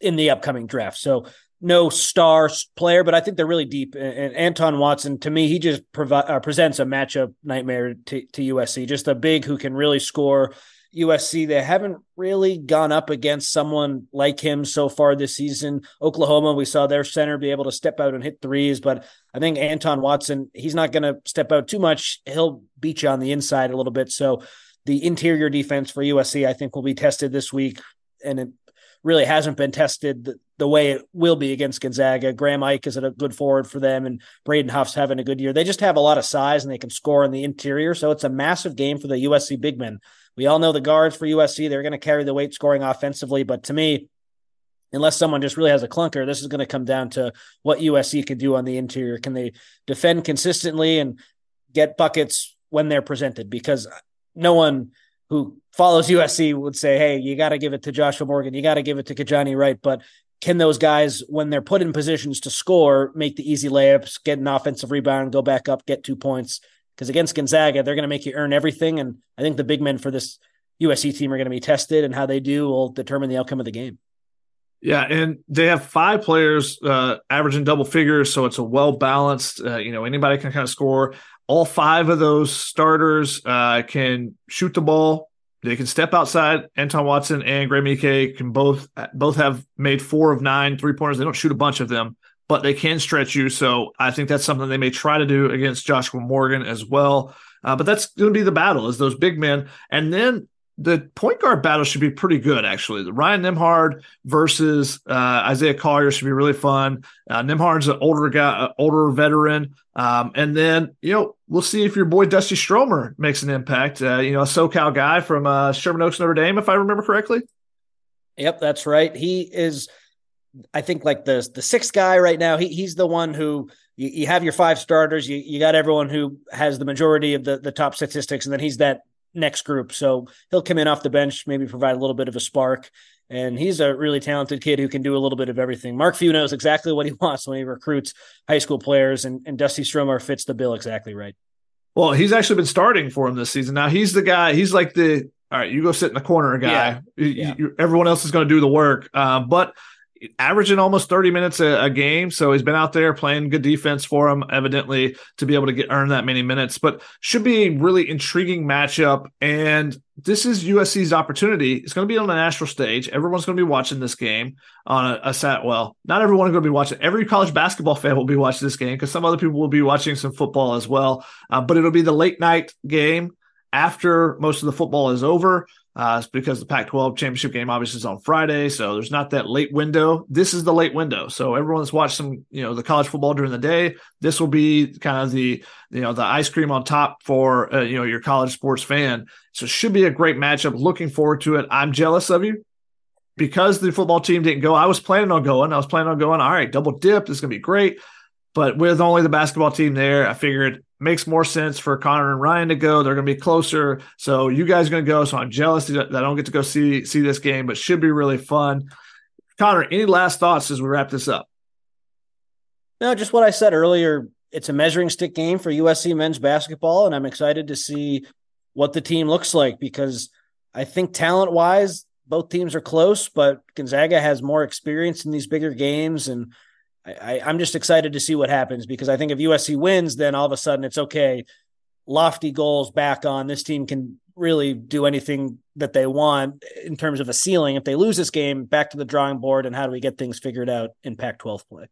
in the upcoming draft. So no star player, but I think they're really deep. And Anton Watson, to me, he just provi- uh, presents a matchup nightmare to, to USC. Just a big who can really score. USC, they haven't really gone up against someone like him so far this season. Oklahoma, we saw their center be able to step out and hit threes, but I think Anton Watson, he's not going to step out too much. He'll beat you on the inside a little bit. So the interior defense for USC, I think, will be tested this week. And it really hasn't been tested the, the way it will be against Gonzaga. Graham Ike is a good forward for them, and Braden Huff's having a good year. They just have a lot of size and they can score in the interior. So it's a massive game for the USC big men. We all know the guards for USC, they're going to carry the weight scoring offensively. But to me, unless someone just really has a clunker, this is going to come down to what USC can do on the interior. Can they defend consistently and get buckets when they're presented? Because no one who follows USC would say, hey, you got to give it to Joshua Morgan, you got to give it to Kijani Wright. But can those guys, when they're put in positions to score, make the easy layups, get an offensive rebound, go back up, get two points? Because against Gonzaga, they're going to make you earn everything. And I think the big men for this USC team are going to be tested, and how they do will determine the outcome of the game. Yeah, and they have five players uh, averaging double figures, so it's a well balanced. Uh, you know, anybody can kind of score. All five of those starters uh, can shoot the ball. They can step outside. Anton Watson and Graham Ike can both both have made four of nine three pointers. They don't shoot a bunch of them, but they can stretch you. So I think that's something they may try to do against Joshua Morgan as well. Uh, but that's going to be the battle is those big men. And then the point guard battle should be pretty good, actually. The Ryan Nembhard versus uh, Isaiah Collier should be really fun. Uh, Nembhard's an older guy, uh, older veteran. Um, and then, you know, we'll see if your boy Dusty Stromer makes an impact. Uh, you know, a SoCal guy from uh, Sherman Oaks, Notre Dame, if I remember correctly. Yep, that's right. He is – I think like the the sixth guy right now, he he's the one who you, you have your five starters, you you got everyone who has the majority of the the top statistics, and then he's that next group. So he'll come in off the bench, maybe provide a little bit of a spark. And he's a really talented kid who can do a little bit of everything. Mark Few knows exactly what he wants when he recruits high school players, and, and Dusty Stromer fits the bill exactly right. Well, he's actually been starting for him this season. Now he's the guy. He's like the all right. You go sit in the corner, guy. Yeah. You, yeah. You, everyone else is going to do the work. Um, but averaging almost 30 minutes a, a, game. So he's been out there playing good defense for him, evidently, to be able to get earn that many minutes. But should be a really intriguing matchup. And this is USC's opportunity. It's going to be on the national stage. Everyone's going to be watching this game on a, a set. Well, not everyone going to be watching. Every college basketball fan will be watching this game because some other people will be watching some football as well. Uh, but it'll be the late night game after most of the football is over. Uh, because the Pac 12 championship game obviously is on Friday. So there's not that late window. This is the late window. So everyone's watched some, you know, the college football during the day, this will be kind of the, you know, the ice cream on top for, uh, you know, your college sports fan. So should be a great matchup. Looking forward to it. I'm jealous of you because the football team didn't go. I was planning on going. I was planning on going, all right, double dip. This is going to be great. But with only the basketball team there, I figured makes more sense for Connor and Ryan to go. They're going to be closer. So you guys are going to go. So I'm jealous that I don't get to go see see this game, but should be really fun. Connor, any last thoughts as we wrap this up? No, just what I said earlier. It's a measuring stick game for USC men's basketball, and I'm excited to see what the team looks like because I think talent wise, both teams are close, but Gonzaga has more experience in these bigger games and I, I'm just excited to see what happens because I think if USC wins, then all of a sudden it's okay. Lofty goals back on. This team can really do anything that they want in terms of a ceiling. If they lose this game, back to the drawing board and how do we get things figured out in Pac 12 play?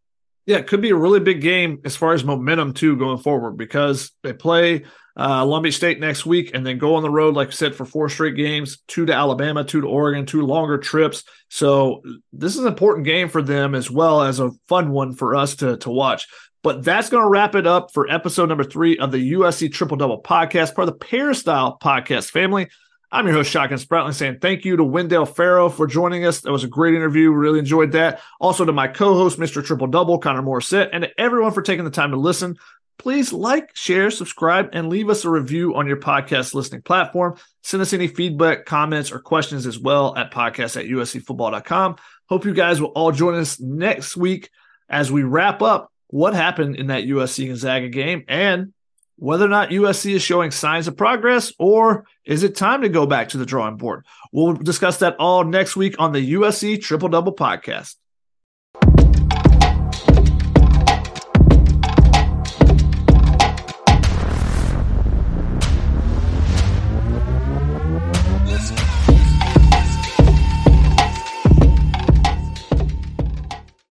Yeah, it could be a really big game as far as momentum too going forward because they play uh, Long Beach State next week and then go on the road, like I said, for four straight games, two to Alabama, two to Oregon, two longer trips. So this is an important game for them as well as a fun one for us to to watch. But that's going to wrap it up for episode number three of the USC Triple Double podcast, part of the Peristyle podcast family. I'm your host, Shotgun Spratling, saying thank you to Wendale Farrow for joining us. That was a great interview. Really enjoyed that. Also to my co-host, Mr. Triple Double, Connor Morrissette, and to everyone for taking the time to listen. Please like, share, subscribe, and leave us a review on your podcast listening platform. Send us any feedback, comments, or questions as well at podcast at uscfootball.com. Hope you guys will all join us next week as we wrap up what happened in that USC Gonzaga game and whether or not USC is showing signs of progress or is it time to go back to the drawing board? We'll discuss that all next week on the USC Triple Double podcast.